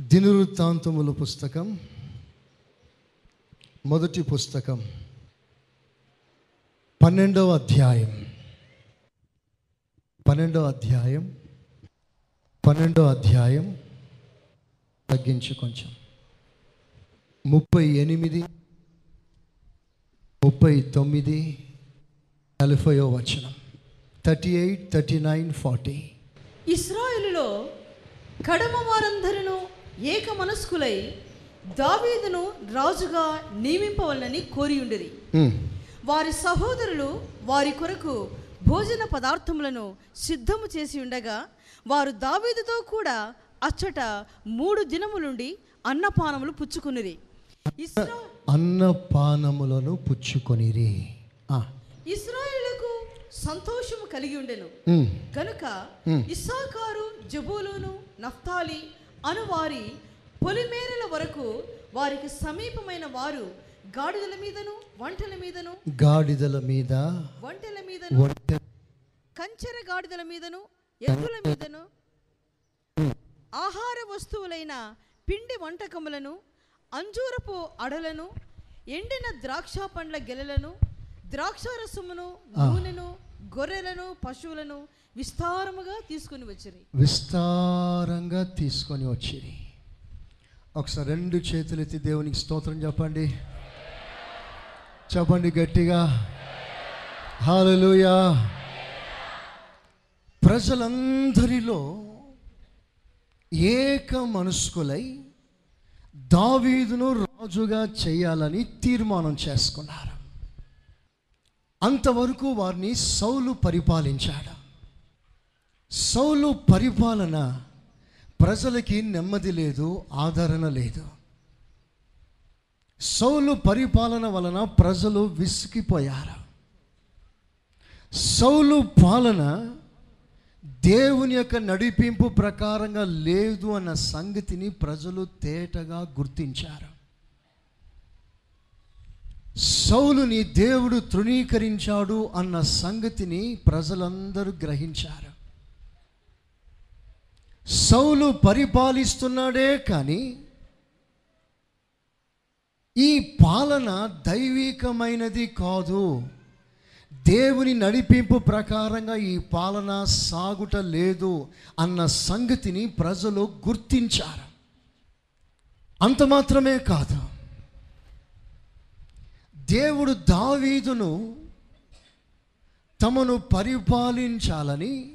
దినవృత్తాంతముల పుస్తకం మొదటి పుస్తకం పన్నెండవ అధ్యాయం. పన్నెండవ అధ్యాయం పన్నెండవ అధ్యాయం తగ్గించి కొంచెం. ముప్పై ఎనిమిది ముప్పై తొమ్మిది నలభైవ వచనం. Thirty eight thirty nine forty. ఇస్రాయిల్లో కడమ వారందరినూ ఏక మనస్కులై దావీదును రాజుగా నియమింపవలనని కోరి ఉండిరి వారి సహోదరులు వారి కొరకు భోజన పదార్థములను సిద్ధము చేసి ఉండగా వారు దావీదుతో కూడా అచ్చట మూడు దినములుండి అన్నపానములు పుచ్చుకునిరి. అన్నపానములను పుచ్చుకొనిరి. ఆ, ఇస్రాయేలుకు సంతోషము కలిగి ఉండెను. కనుక ఇస్సాకారు జబూలును నఫ్తాలి అను వారి పొలిమేరల వరకు వారికి సమీపమైన వారు గాడిదల మీదను వంటల మీదను గాడిదల మీద వంటల మీదను కంచెర గాడిదల మీదను ఎద్దుల మీదను ఆహార వస్తువులైన పిండి వంటకములను అంజూరపు అడలను ఎండిన ద్రాక్ష పండ్ల గెలలను ద్రాక్షారసమును నూనెను గొర్రెలను పశువులను విస్తారముగా తీసుకొని వచ్చిరి. విస్తారంగా తీసుకొని వచ్చిరి. ఒకసారి రెండు చేతులు ఎత్తి దేవునికి స్తోత్రం చెప్పండి. చెప్పండి గట్టిగా. హాలలుయా ప్రజలందరిలో ఏక మనస్కులై దావీదును రాజుగా చేయాలని తీర్మానం చేసుకున్నారు. అంతవరకు వారిని సౌలు పరిపాలించాడు. సౌలు పరిపాలన ప్రజలకి నెమ్మది లేదు ఆదరణ లేదు. సౌలు పరిపాలన వలన ప్రజలు విసిగిపోయారు. సౌలు పాలన దేవుని యొక్క నడిపింపు ప్రకారంగా లేదు అన్న సంగతిని ప్రజలు తేటగా గుర్తించారు. సౌలుని దేవుడు తృణీకరించాడు అన్న సంగతిని ప్రజలందరూ గ్రహించారు. సౌలు పరిపాలిస్తున్నాడే కానీ ఈ పాలన దైవికమైనది కాదు. దేవుని నడిపింపు ప్రకారంగా ఈ పాలన సాగుట లేదు అన్న సంగతిని ప్రజలు గుర్తించారు. అంత మాత్రమే కాదు. దేవుడు దావీదును తమను పరిపాలించాలని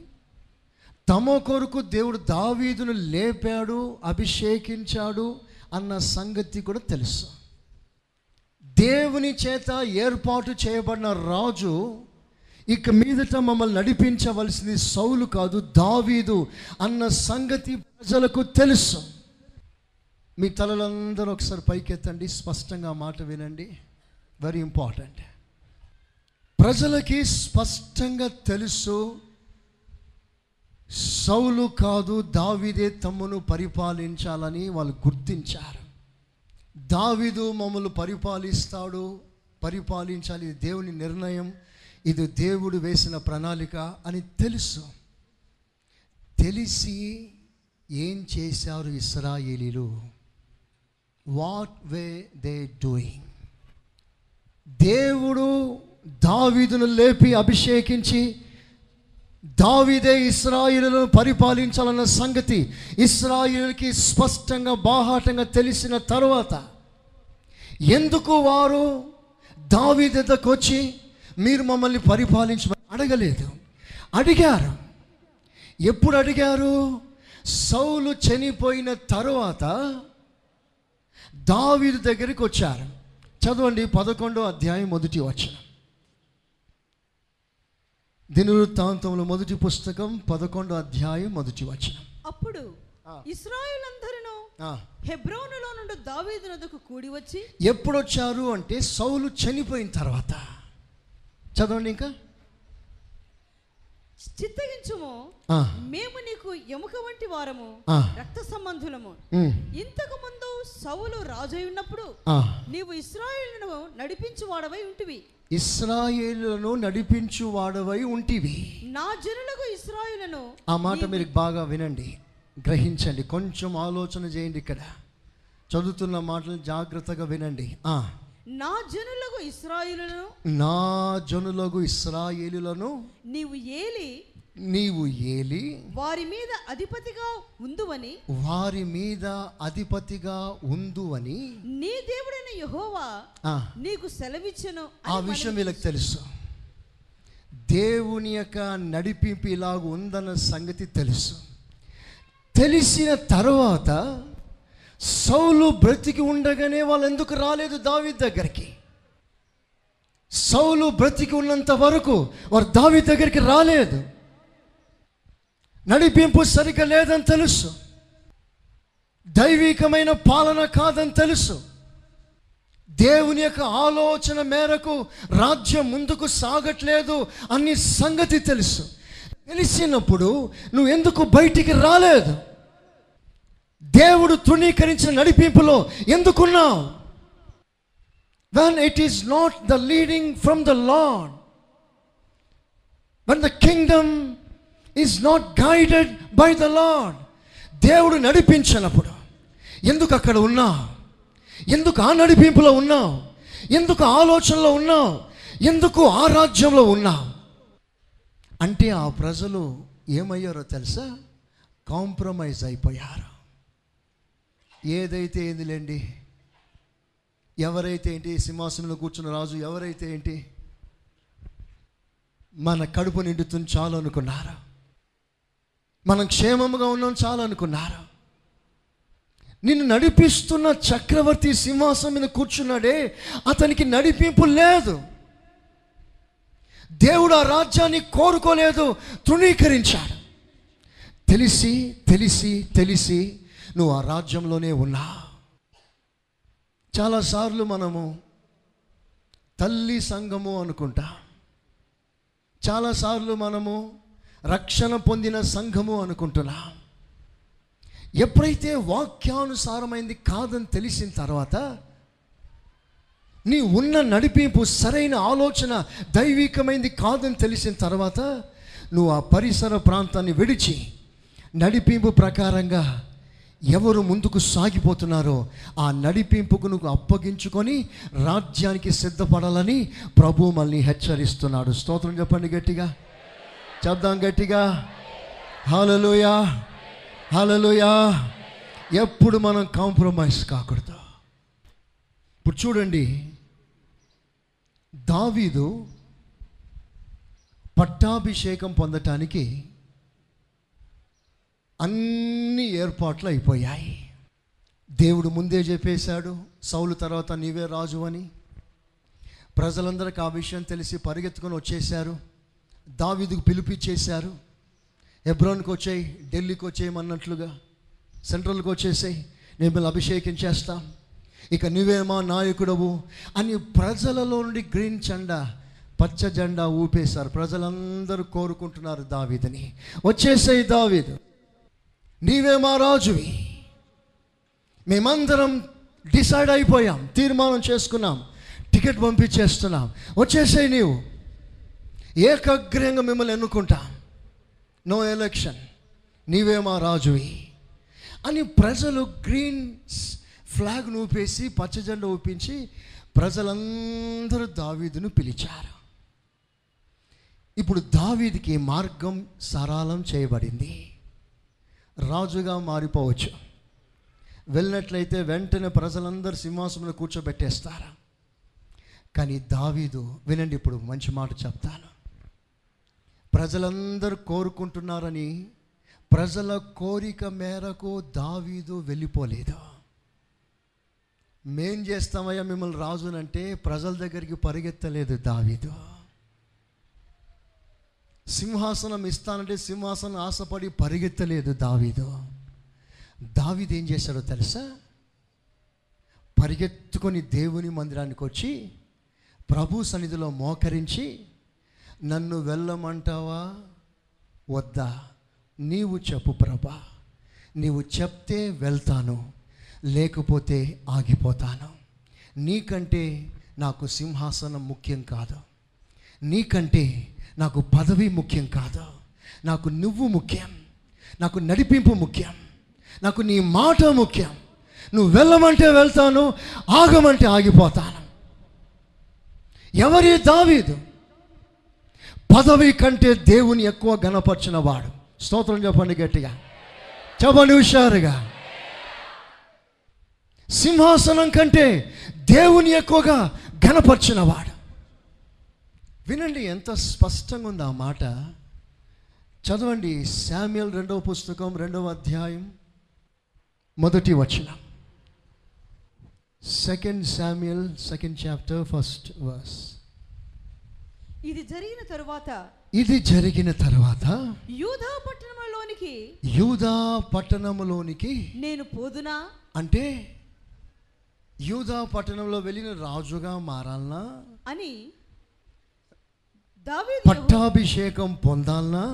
తమ కొరకు దేవుడు దావీదును లేపాడు అభిషేకించాడు అన్న సంగతి కూడా తెలుసు. దేవుని చేత ఏర్పాటు చేయబడిన రాజు ఇక మీదట మమ్మల్ని నడిపించవలసింది సౌలు కాదు దావీదు అన్న సంగతి ప్రజలకు తెలుసు. మీ తలలందరూ ఒకసారి పైకెత్తండి స్పష్టంగా మాట వినండి. వెరీ ఇంపార్టెంట్ ప్రజలకి స్పష్టంగా తెలుసు సౌలు కాదు దావీదే తమ్మును పరిపాలించాలని వాళ్ళు గుర్తించారు. దావీదు మమ్మల్ని పరిపాలిస్తాడు పరిపాలించాలి ఇది దేవుని నిర్ణయం ఇది దేవుడు వేసిన ప్రణాళిక అని తెలుసు. తెలిసి ఏం చేశారు ఇస్రాయేలీలు? వాట్ వే దే డూయింగ్ దేవుడు దావీదును లేపి అభిషేకించి దావిదే ఇస్రాయిలను పరిపాలించాలన్న సంగతి ఇస్రాయిల్కి స్పష్టంగా బాహాటంగా తెలిసిన తర్వాత ఎందుకు వారు దావిదకు వచ్చి మీరు మమ్మల్ని పరిపాలించమని అడగలేదు. అడిగారు. ఎప్పుడు అడిగారు? సౌలు చనిపోయిన తర్వాత దావీదు దగ్గరికి వచ్చారు. చదవండి పదకొండో అధ్యాయం మొదటి వచ్చారు దినవృత్తాంతముల మొదటి పుస్తకం పదకొండో అధ్యాయం మొదటి వచనం. అప్పుడు. ఇస్రాయేలందరూ హెబ్రోనులో నుండి దావీదు నదుకు కూడి వచ్చి ఎప్పుడు వచ్చారు అంటే సౌలు చనిపోయిన తర్వాత. చదవండి ఇంకా. చిత్తగించుము మేము నీకు ఎముక వంటి వారము. రక్త సంబంధులము. ఇంతకు ముందు సౌలు రాజై ఉన్నప్పుడు ఆ. నీవు ఇస్రాయేలును నడిపించు వాడవై ఉంటివి. ఇస్రాయేలులను నడిపించు వాడవై ఉంటివి. నా జనులకు ఇస్రాయేలును ఆ మాట మీరు బాగా వినండి గ్రహించండి కొంచెం ఆలోచన చేయండి ఇక్కడ. చదువుతున్న మాటలు జాగ్రత్తగా వినండి. ఆ, నా జనులకు ఇస్రాయిలను నా జనులకు ఇస్రాయేలులను నీవు ఏలి నీవు ఏలి వారి మీద అధిపతిగా ఉందువని వారి మీద అధిపతిగా ఉందు అని నీ దేవుడైన యెహోవా నీకు సెలవిచ్చెను ఆ విషయం వీళ్ళకి తెలుసు. దేవుని యొక్క నడిపింపు ఇలాగ ఉందన్న సంగతి తెలుసు. తెలిసిన తర్వాత సౌలు బ్రతికి ఉండగానే వాళ్ళు ఎందుకు రాలేదు దావి దగ్గరికి? సౌలు బ్రతికి ఉన్నంత వరకు వారు దావి దగ్గరికి రాలేదు. నడిపింపు సరిగ్గా లేదని తెలుసు. దైవికమైన పాలన కాదని తెలుసు. దేవుని యొక్క ఆలోచన మేరకు రాజ్యం ముందుకు సాగట్లేదు అన్ని సంగతి తెలుసు. తెలిసినప్పుడు నువ్వు ఎందుకు బయటికి రాలేదు? దేవుడు తృణీకరించిన నడిపింపులో ఎందుకున్నావు? When it is not the leading from the Lord when the kingdom is not guided by the Lord దేవుడు నడిపించినప్పుడు ఎందుకు అక్కడ ఉన్నావు? ఎందుకు ఆ నడిపింపులో ఉన్నావు? ఎందుకు ఆలోచనలో ఉన్నావు? ఎందుకు ఆ రాజ్యంలో ఉన్నావు? అంటే ఆ ప్రజలు ఏమయ్యారో తెలుసా? కాంప్రమైజ్ అయిపోయారు. ఏదైతే ఏందిలేండి ఎవరైతే ఏంటి? సింహాసనంలో కూర్చున్న రాజు ఎవరైతే ఏంటి? మన కడుపు నిండుతుంది చాలు అనుకున్నారా? మనం క్షేమముగా ఉన్నాం చాలు అనుకున్నారు? నిన్ను నడిపిస్తున్న చక్రవర్తి సింహాసనం మీద కూర్చున్నాడే అతనికి నడిపింపు లేదు. దేవుడు ఆ రాజ్యాన్ని కోరుకోలేదు తృణీకరించాడు. తెలిసి తెలిసి తెలిసి నువ్వు ఆ రాజ్యంలోనే ఉన్నా. చాలాసార్లు మనము తల్లి సంఘము అనుకుంటా. చాలాసార్లు మనము రక్షణ పొందిన సంఘము అనుకుంటున్నా. ఎప్పుడైతే వాక్యానుసారమైంది కాదని తెలిసిన తర్వాత నీ ఉన్న నడిపింపు సరైన ఆలోచన దైవికమైంది కాదని తెలిసిన తర్వాత నువ్వు ఆ పరిసర ప్రాంతాన్ని విడిచి నడిపింపు ప్రకారంగా ఎవరు ముందుకు సాగిపోతున్నారో ఆ నడిపింపుకు నువ్వు అప్పగించుకొని రాజ్యానికి సిద్ధపడాలని ప్రభు మళ్ళీ హెచ్చరిస్తున్నాడు. స్తోత్రం చెప్పండి గట్టిగా. చెప్దాం గట్టిగా. హలలుయా హలలుయా ఎప్పుడు మనం కాంప్రమైజ్ కాకూడదు. ఇప్పుడు చూడండి దావీదు పట్టాభిషేకం పొందటానికి అన్ని ఏర్పాట్లు అయిపోయాయి. దేవుడు ముందే చెప్పేశాడు సౌలు తర్వాత నీవే రాజు అని. ప్రజలందరికీ ఆ విషయం తెలిసి పరిగెత్తుకొని వచ్చేశారు. దావీదుకు పిలిపిచ్చేశారు ఎబ్రోన్కి వచ్చాయి ఢిల్లీకి వచ్చేయమన్నట్లుగా సెంట్రల్కి వచ్చేసాయి నేను మిమ్మల్ని అభిషేకం ఇక నువ్వేమా నాయకుడవు అని ప్రజలలో నుండి గ్రీన్ జెండా పచ్చ జెండా ఊపేశారు. ప్రజలందరూ కోరుకుంటున్నారు దావీదని. వచ్చేసాయి దావీదు. నీవే మా రాజువి. మేమందరం డిసైడ్ అయిపోయాం తీర్మానం చేసుకున్నాం టికెట్ పంపించేస్తున్నాం. వచ్చేసాయి నీవు. ఏకాగ్రంగా మిమ్మల్ని ఎన్నుకుంటా. నో ఎలక్షన్ నీవే మా రాజువి. అని ప్రజలు గ్రీన్ ఫ్లాగ్ ఊపేసి పచ్చజెండా ఊపించి ప్రజలందరూ దావీదును పిలిచారు. ఇప్పుడు దావీదికి మార్గం సరళం చేయబడింది. రాజుగా మారిపోవచ్చు. వెళ్ళినట్లయితే వెంటనే ప్రజలందరూ సింహాసనంలో కూర్చోబెట్టేస్తారు. కానీ దావీదు వినండి ఇప్పుడు మంచి మాట చెప్తాను. ప్రజలందరూ కోరుకుంటున్నారని ప్రజల కోరిక మేరకు దావీదు వెళ్ళిపోలేదు. మేం చేస్తామయ్యా మిమ్మల్ని రాజునంటే ప్రజల దగ్గరికి పరిగెత్తలేదు దావీదు. సింహాసనం ఇస్తానంటే సింహాసనం ఆశపడి పరిగెత్తలేదు దావీదు. దావీదు ఏం చేశాడో తెలుసా? పరిగెత్తుకొని దేవుని మందిరానికి వచ్చి ప్రభు సన్నిధిలో మోకరించి నన్ను వెళ్ళమంటావా? వద్దా. నీవు చెప్పు ప్రభా. నీవు చెప్తే వెళ్తాను. లేకపోతే ఆగిపోతాను. నీకంటే నాకు సింహాసనం ముఖ్యం కాదు. నీకంటే నాకు పదవి ముఖ్యం కాదు. నాకు నువ్వు ముఖ్యం. నాకు నడిపింపు ముఖ్యం. నాకు నీ మాట ముఖ్యం. నువ్వు వెళ్ళమంటే వెళ్తాను ఆగమంటే ఆగిపోతాను. ఎవరి దావీదు? పదవి కంటే దేవుని ఎక్కువ గణపరిచిన వాడు స్తోత్రం చెప్పండి గట్టిగా. చెప్పండి హుషారుగా. సింహాసనం కంటే దేవుని ఎక్కువగా గణపరిచిన వాడు వినండి ఎంత స్పష్టంగా ఉంది ఆ మాట. చదవండి శామ్యుల్ రెండవ పుస్తకం రెండవ అధ్యాయం మొదటి వచనం. Second Samuel second chapter first verse ఇది జరిగిన తరువాత ఇది జరిగిన తర్వాత యూదా పట్టణంలోనికి యూదా పట్టణములోనికి నేను పోదునా? అంటే యూదా పట్టణంలో వెళ్ళిన రాజుగా మారాలనా? అని దావీదు పట్టాభిషేకం పొందాలనా?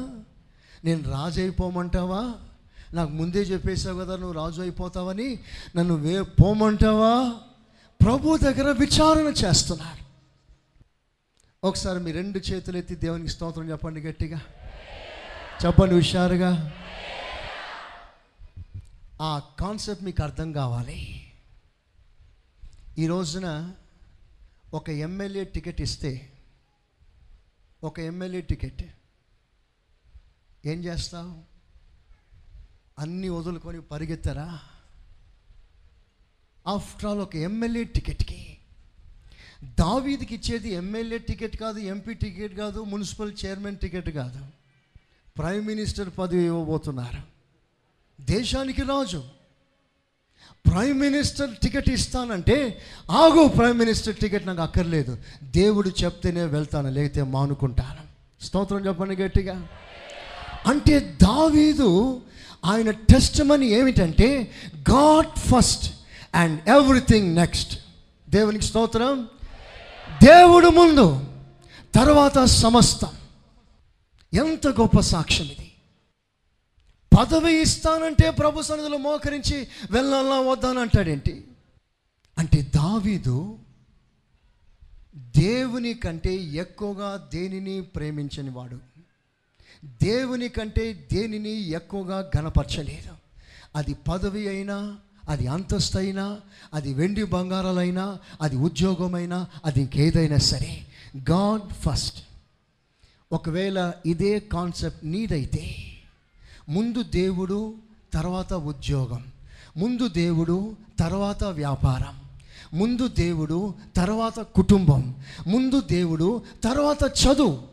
నేను రాజు అయిపోమంటావా? నాకు ముందే చెప్పేశావు కదా నువ్వు రాజు అయిపోతావని. నన్ను వే పోమంటావా? ప్రభు దగ్గర విచారణ చేస్తున్నారు ఒకసారి మీ రెండు చేతులు ఎత్తి దేవునికి స్తోత్రం చెప్పండి గట్టిగా. చెప్పండి హుషారుగా. ఆ కాన్సెప్ట్ మీకు అర్థం కావాలి. ఈ రోజున ఒక ఎమ్మెల్యే టికెట్ ఇస్తే ఒక ఎమ్మెల్యే టికెట్ ఏం చేస్తావు? అన్నీ వదులుకొని పరిగెత్తరా? ఆఫ్టర్ ఆల్ ఒక ఎమ్మెల్యే టికెట్కి దావీదికి ఇచ్చేది ఎమ్మెల్యే టికెట్ కాదు ఎంపీ టికెట్ కాదు మున్సిపల్ చైర్మన్ టికెట్ కాదు. ప్రైమ్ మినిస్టర్ పదవి ఇవ్వబోతున్నారు. దేశానికి రాజు. ప్రైమ్ మినిస్టర్ టికెట్ ఇస్తానంటే ఆగు ప్రైమ్ మినిస్టర్ టికెట్ నాకు అక్కర్లేదు. దేవుడు చెప్తేనే వెళ్తాను లేకపోతే మానుకుంటాను. స్తోత్రం చెప్పండి గట్టిగా. అంటే దావీదు ఆయన టెస్ట్ మనీ ఏమిటంటే God first and everything next దేవునికి స్తోత్రం. దేవుడు ముందు తర్వాత సమస్తం. ఎంత గొప్ప సాక్ష్యం ఇది. పదవి ఇస్తానంటే ప్రభు సన్నిధిలో మోకరించి వెళ్ళాలా వద్దానంటాడేంటి అంటే దావీదు దేవుని కంటే ఎక్కువగా దేనిని ప్రేమించని వాడు? దేవుని కంటే దేనిని ఎక్కువగా గణపరచలేదు అది పదవి అయినా అది అంతస్తు అయినా అది వెండి బంగారాలైనా అది ఉద్యోగమైనా అది ఇంకేదైనా సరే గాడ్ ఫస్ట్. ఒకవేళ ఇదే కాన్సెప్ట్ నీదైతే ముందు దేవుడు తర్వాత ఉద్యోగం. ముందు దేవుడు తర్వాత వ్యాపారం. ముందు దేవుడు తర్వాత కుటుంబం. ముందు దేవుడు తర్వాత చదువు.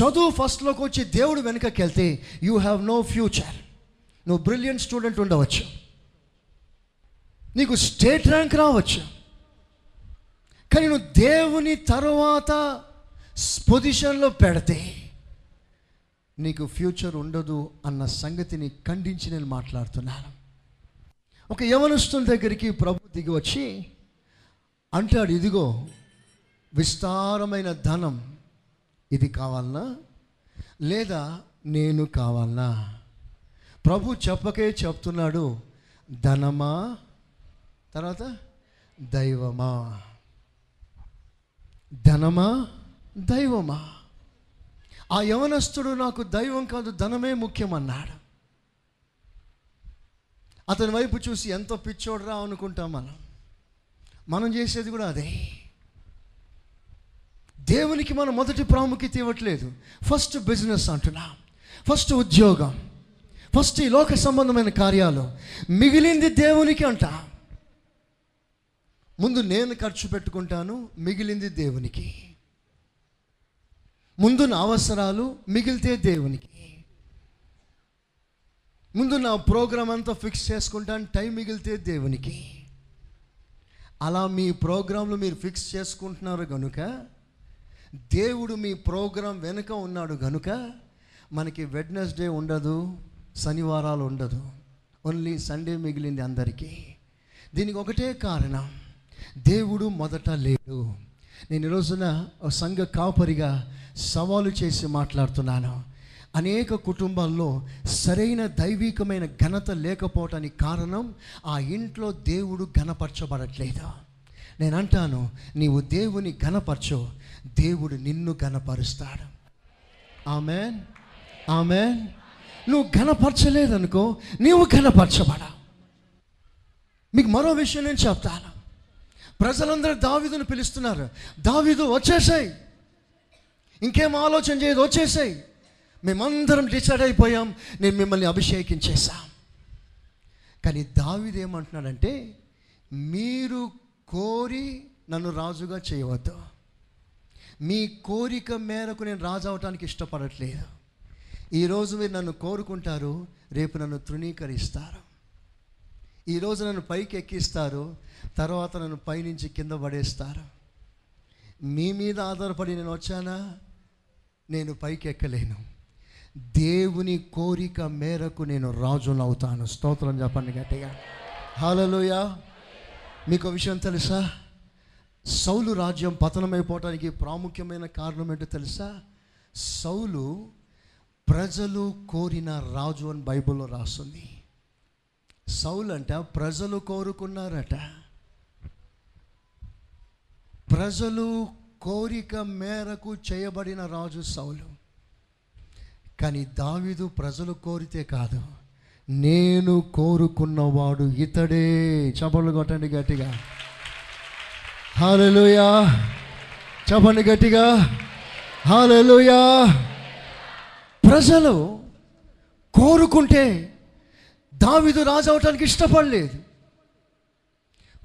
చదువు ఫస్ట్లోకి వచ్చి దేవుడు వెనుకకి వెళ్తే యూ హ్యావ్ నో ఫ్యూచర్ నువ్వు బ్రిలియంట్ స్టూడెంట్ ఉండవచ్చు. నీకు స్టేట్ ర్యాంక్ రావచ్చు. కానీ నువ్వు దేవుని తర్వాత పొజిషన్లో పెడితే నీకు ఫ్యూచర్ ఉండదు అన్న సంగతిని ఖండించి నేను మాట్లాడుతున్నాను. ఒక యవనస్తుల దగ్గరికి ప్రభు దిగి వచ్చి అంటాడు ఇదిగో విస్తారమైన ధనం ఇది కావాలనా? లేదా నేను కావాలనా? ప్రభు చెప్పకే చెప్తున్నాడు ధనమా? తర్వాత దైవమా? ధనమా? దైవమా? ఆ యవనస్తుడు నాకు దైవం కాదు ధనమే ముఖ్యమన్నాడు. అతని వైపు చూసి ఎంతో పిచ్చోడరా అనుకుంటాం మనం. మనం చేసేది కూడా అదే. దేవునికి మనం మొదటి ప్రాముఖ్యత ఇవ్వట్లేదు. ఫస్ట్ బిజినెస్ అంటున్నాం. ఫస్ట్ ఉద్యోగం. ఫస్ట్ ఈ లోక సంబంధమైన కార్యాలు మిగిలింది దేవునికి అంట. ముందు నేను ఖర్చు పెట్టుకుంటాను మిగిలింది దేవునికి. ముందు నా అవసరాలు మిగిలితే దేవునికి. ముందు నా ప్రోగ్రామ్ అంతా ఫిక్స్ చేసుకుంటాను టైం మిగిలితే దేవునికి. అలా మీ ప్రోగ్రాంలు మీరు ఫిక్స్ చేసుకుంటున్నారు కనుక దేవుడు మీ ప్రోగ్రాం వెనుక ఉన్నాడు కనుక మనకి వెడ్నెస్డే ఉండదు. శనివారాలు ఉండదు. ఓన్లీ సండే మిగిలింది అందరికీ. దీనికి ఒకటే కారణం. దేవుడు మొదట లేడు. నేను ఈరోజున రోజున సంఘ కాపరిగా సవాలు చేసి మాట్లాడుతున్నాను. అనేక కుటుంబాల్లో సరైన దైవికమైన ఘనత లేకపోవటానికి కారణం ఆ ఇంట్లో దేవుడు ఘనపరచబడట్లేదు. నేను అంటాను నీవు దేవుని ఘనపరచు దేవుడు నిన్ను ఘనపరుస్తాడు. ఆమెన్ ఆమెన్ నువ్వు ఘనపరచలేదనుకో నీవు ఘనపరచబడా. మీకు మరో విషయం నేను చెప్తాను. ప్రజలందరూ దావిదును పిలుస్తున్నారు. దావీదు వచ్చేసాయి. ఇంకేం ఆలోచన చేయదు వచ్చేసాయి. మేమందరం డిసైడ్ అయిపోయాం నేను మిమ్మల్ని అభిషేకించేశాం. కానీ దావిది ఏమంటున్నాడంటే మీరు కోరి నన్ను రాజుగా చేయవద్దు. మీ కోరిక మేరకు నేను రాజు అవటానికి ఇష్టపడట్లేదు. ఈరోజు మీరు నన్ను కోరుకుంటారు రేపు నన్ను తృణీకరిస్తారు. ఈరోజు నన్ను పైకి ఎక్కిస్తారు తర్వాత నన్ను పైనుంచి కింద పడేస్తారు. మీ మీద ఆధారపడి నేను వచ్చానా? నేను పైకి ఎక్కలేను దేవుని కోరిక మేరకు నేను రాజును అవుతాను. స్తోత్రం చెప్పండి గట్టిగా. హాలలోయ మీకు విషయం తెలుసా? సౌలు రాజ్యం పతనమైపోవటానికి ప్రాముఖ్యమైన కారణం ఏంటో తెలుసా? సౌలు ప్రజలు కోరిన రాజు అని బైబిల్లో రాస్తుంది. సౌలు అంట ప్రజలు కోరుకున్నారట. ప్రజలు కోరిక మేరకు చేయబడిన రాజు సౌలు. కానీ దావిదు ప్రజలు కోరితే కాదు. నేను కోరుకున్నవాడు ఇతడే. చపలు కొట్టండి గట్టిగా. హాలలుయా చపండి గట్టిగా. హాలలుయా ప్రజలు కోరుకుంటే దావిదు రాజు అవటానికి ఇష్టపడలేదు.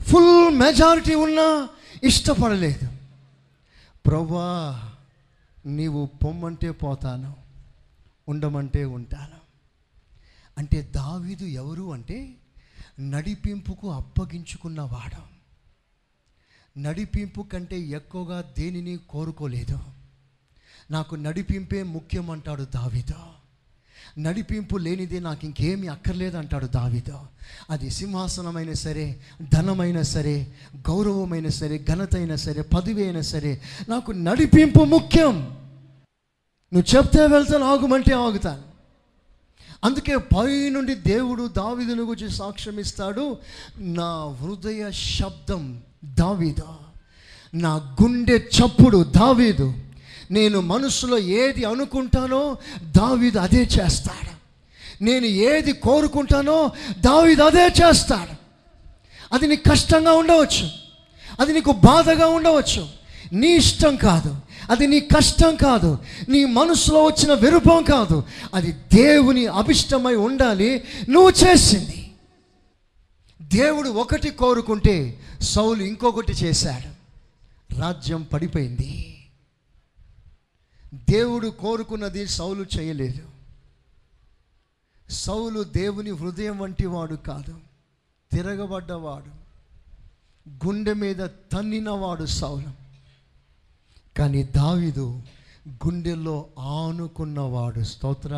ఫుల్ మెజారిటీ ఉన్నా ఇష్టపడలేదు. ప్రభా నీవు పొమ్మంటే పోతాను ఉండమంటే ఉంటాను. అంటే దావీదు ఎవరు అంటే నడిపింపుకు అప్పగించుకున్నవాడు నడిపింపు కంటే ఎక్కువగా దేనిని కోరుకోలేదు. నాకు నడిపింపే ముఖ్యం అంటాడు దావిదో. నడిపింపు లేనిదే నాకు ఇంకేమీ అక్కర్లేదు అంటాడు దావిదో. అది సింహాసనమైనా సరే ధనమైనా సరే గౌరవమైన సరే ఘనత అయినా సరే పదవి అయినా సరే నాకు నడిపింపు ముఖ్యం. నువ్వు చెప్తే వెళ్తాను ఆగుమంటే ఆగుతాను. అందుకే పైనుండి దేవుడు దావిదును గురించి సాక్ష్యం ఇస్తాడు. నా హృదయ శబ్దం దావిద. నా గుండె చప్పుడు దావీదు. నేను మనసులో ఏది అనుకుంటానో దావీదు అదే చేస్తాడు. నేను ఏది కోరుకుంటానో దావీదు అదే చేస్తాడు. అది నీకు కష్టంగా ఉండవచ్చు. అది నీకు బాధగా ఉండవచ్చు. నీ ఇష్టం కాదు. అది నీ కష్టం కాదు. నీ మనసులో వచ్చిన విరూపం కాదు. అది దేవుని అభిష్టమై ఉండాలి. నువ్వు చేసింది. దేవుడు ఒకటి కోరుకుంటే సౌలు ఇంకొకటి చేశాడు. రాజ్యం పడిపోయింది. దేవుడు కోరుకున్నది సౌలు చేయలేదు. సౌలు దేవుని హృదయం వంటి వాడు కాదు. తిరగబడ్డవాడు. గుండె మీద తన్నినవాడు సౌలు. కానీ దావిదు గుండెల్లో ఆనుకున్నవాడు. స్తోత్ర.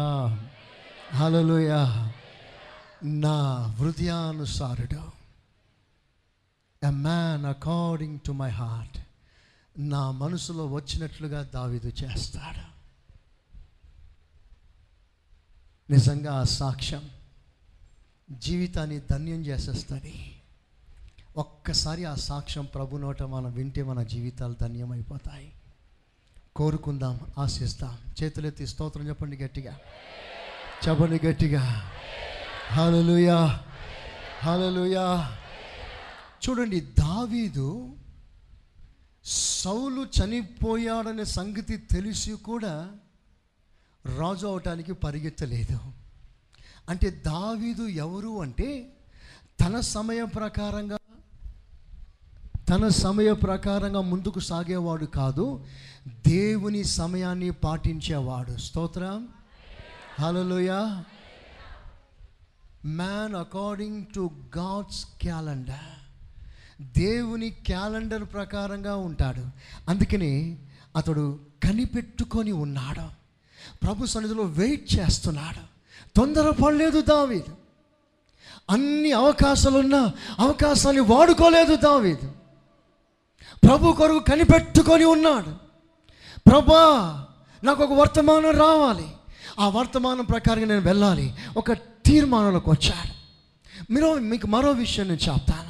హలలోయ నా హృదయానుసారుడు. A man according to my heart నా మనసులో వచ్చినట్లుగా దావీదు చేస్తాడు. నిజంగా ఆ సాక్ష్యం జీవితాన్ని ధన్యం చేసేస్తుంది. ఒక్కసారి ఆ సాక్ష్యం ప్రభు నోట మనం వింటే మన జీవితాలు ధన్యమైపోతాయి. కోరుకుందాం ఆశిస్తాం. చేతులెత్తి స్తోత్రం చెప్పండి గట్టిగా. చెప్పండి గట్టిగా. హలలుయా హలలుయా చూడండి దావీదు సౌలు చనిపోయాడనే సంగతి తెలిసి కూడా రాజు అవటానికి పరిగెత్తలేదు. అంటే దావీదు ఎవరు అంటే తన సమయం ప్రకారంగా తన సమయ ప్రకారంగా ముందుకు సాగేవాడు కాదు దేవుని సమయాన్ని పాటించేవాడు. స్తోత్రం. Hallelujah man according to God's calendar దేవుని క్యాలెండర్ ప్రకారంగా ఉంటాడు. అందుకని అతడు కనిపెట్టుకొని ఉన్నాడు. ప్రభు సన్నిధిలో వెయిట్ చేస్తున్నాడు. తొందరపడలేదు దావీదు. అన్ని అవకాశాలున్నా అవకాశాన్ని వాడుకోలేదు దావీదు. ప్రభు కొరకు కనిపెట్టుకొని ఉన్నాడు. ప్రభా నాకు ఒక వర్తమానం రావాలి. ఆ వర్తమానం ప్రకారంగా నేను వెళ్ళాలి. ఒక తీర్మానంలోకి వచ్చాడు. మీరు మీకు మరో విషయం నేను చెప్తాను.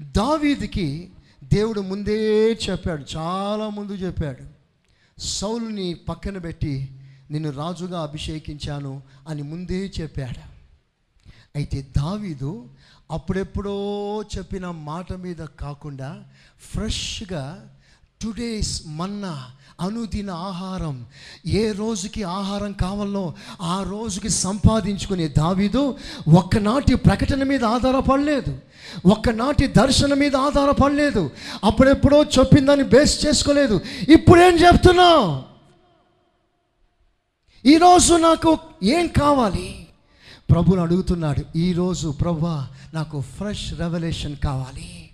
దావీదికి దేవుడు ముందే చెప్పాడు చాలా ముందు చెప్పాడు సౌలుని పక్కన పెట్టి నిన్ను రాజుగా అభిషేకించాను అని ముందే చెప్పాడు. అయితే దావీదు అప్పుడెప్పుడో చెప్పిన మాట మీద కాకుండా ఫ్రెష్గా టుడేస్ మన్నా అనుదిన ఆహారం. ఏ రోజుకి ఆహారం కావాలో ఆ రోజుకి సంపాదించుకునే దావీదు ఒక్కనాటి ప్రకటన మీద ఆధారపడలేదు. ఒక్కనాటి దర్శనం మీద ఆధారపడలేదు. అప్పుడెప్పుడో చెప్పిందని బేస్ చేసుకోలేదు. ఇప్పుడేం చెప్తున్నావు ఈరోజు నాకు ఏం కావాలి? ప్రభుని అడుగుతున్నాడు ఈరోజు ప్రభా నాకు ఫ్రెష్ రెవల్యూషన్ కావాలి.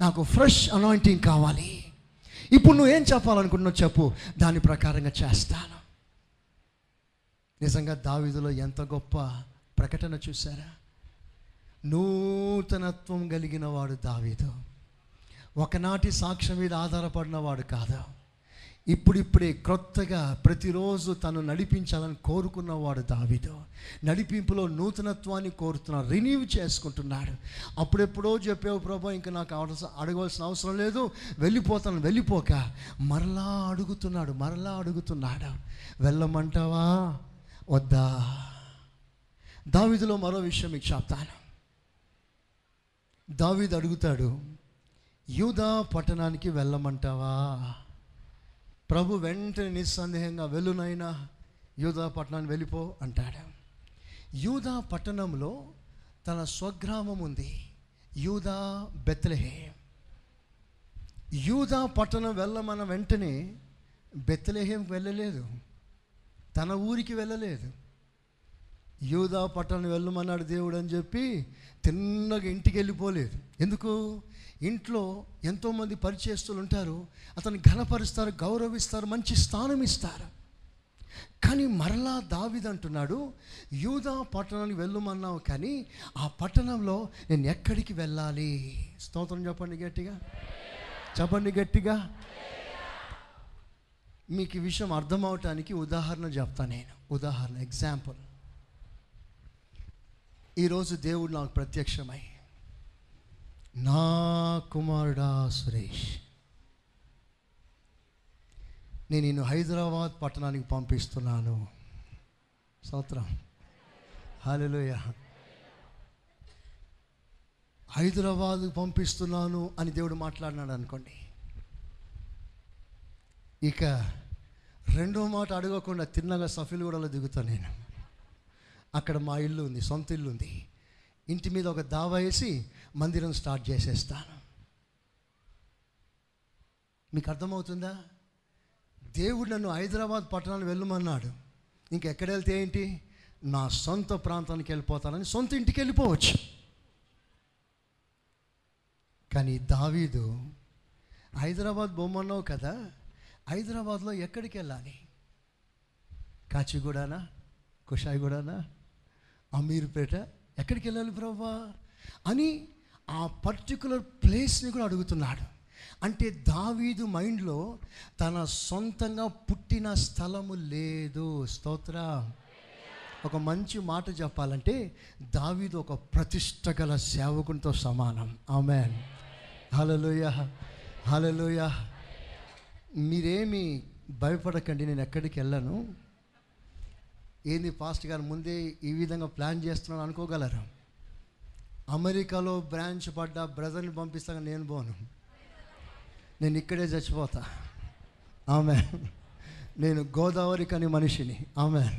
నాకు ఫ్రెష్ అనాయింటింగ్ కావాలి. ఇప్పుడు నువ్వు ఏం చెప్పాలనుకుంటున్నావు చెప్పు. దాని ప్రకారంగా చేస్తాను. నిజంగా దావిదులో ఎంత గొప్ప ప్రకటన చూసారా నూతనత్వం కలిగిన వాడు దావీదు. ఒకనాటి సాక్ష్యం మీద ఆధారపడిన వాడు కాదు. ఇప్పుడిప్పుడే క్రొత్తగా ప్రతిరోజు తను నడిపించాలని కోరుకున్నవాడు దావిదు. నడిపింపులో నూతనత్వాన్ని కోరుతున్నాడు రినీవ్ చేసుకుంటున్నాడు. అప్పుడెప్పుడో చెప్పావు ప్రభా ఇంకా నాకు అవస- అడగవలసిన అవసరం లేదు. వెళ్ళిపోతాను వెళ్ళిపోక. మరలా అడుగుతున్నాడు మరలా అడుగుతున్నాడు. వెళ్ళమంటావా? వద్దా? దావిదిలో మరో విషయం మీకు చెప్తాను. దావిది అడుగుతాడు యూదా పట్టణానికి వెళ్ళమంటావా? ప్రభు వెంటనే నిస్సందేహంగా వెళ్ళునైనా యూదా పట్టణాన్ని వెళ్ళిపో అంటాడు. యూదా పట్టణంలో తన స్వగ్రామం ఉంది. యూదా బెత్లహే. యూదా పట్టణం వెళ్ళమన్న వెంటనే బెత్లహేం వెళ్ళలేదు. తన ఊరికి వెళ్ళలేదు. యూదా పట్టణం వెళ్ళమన్నాడు దేవుడు అని చెప్పి తిన్నగా ఇంటికి వెళ్ళిపోలేదు. ఎందుకు? ఇంట్లో ఎంతోమంది పరిచయస్తులు ఉంటారు. అతను ఘనపరుస్తారు గౌరవిస్తారు మంచి స్థానం ఇస్తారు. కానీ మరలా దావిద్ అంటున్నాడు యూదా పట్టణానికి వెళ్ళమన్నావు కానీ ఆ పట్టణంలో నేను ఎక్కడికి వెళ్ళాలి? స్తోత్రం చెప్పండి గట్టిగా. చెప్పండి గట్టిగా. మీకు ఈ విషయం అర్థం అవటానికి ఉదాహరణ చెప్తాను నేను. ఉదాహరణ ఎగ్జాంపుల్ ఈరోజు దేవుడు నాకు ప్రత్యక్షమై నా కుమారుడా సురేష్ నేను నిన్ను హైదరాబాద్ పట్టణానికి పంపిస్తున్నాను. సంవత్సరం హాలెలూయ హైదరాబాద్ పంపిస్తున్నాను అని దేవుడు మాట్లాడినాడు అనుకోండి. ఇక రెండో మాట అడగకుండా తిన్నగా సఫిల్గూడలో దిగుతాను నేను. అక్కడ మా ఇల్లు ఉంది సొంత ఇల్లు ఉంది. ఇంటి మీద ఒక దావా వేసి మందిరం స్టార్ట్ చేసేస్తాను. మీకు అర్థమవుతుందా? దేవుడు నన్ను హైదరాబాద్ పట్టణాలు వెళ్ళమన్నాడు. ఇంకెక్కడ వెళ్తే ఏంటి? నా సొంత ప్రాంతానికి వెళ్ళిపోతానని సొంత ఇంటికి వెళ్ళిపోవచ్చు. కానీ దావీదు హైదరాబాద్ బొమ్మన్నావు కదా? హైదరాబాద్లో ఎక్కడికి వెళ్ళాలి? కాచిగూడనా? కుషాయిగూడనా? అమీర్పేట? ఎక్కడికి వెళ్ళాలి ప్రభా అని ఆ పర్టికులర్ ప్లేస్ని కూడా అడుగుతున్నాడు. అంటే దావీదు మైండ్లో తన సొంతంగా పుట్టిన స్థలము లేదు. స్తోత్ర. ఒక మంచి మాట చెప్పాలంటే దావీదు ఒక ప్రతిష్ట గల సేవకునితో సమానం. ఆమె హలలోయ హలలోయ మీరేమి భయపడకండి నేను ఎక్కడికి వెళ్ళను. ఏంది పాస్ట్ గారు ముందే ఈ విధంగా ప్లాన్ చేస్తున్నాను అనుకోగలరు? అమెరికాలో బ్రాంచ్ పడ్డ బ్రదర్ని పంపిస్తాగా నేను పోను. నేను ఇక్కడే చచ్చిపోతా. ఆమె నేను గోదావరి కని మనిషిని. ఆమె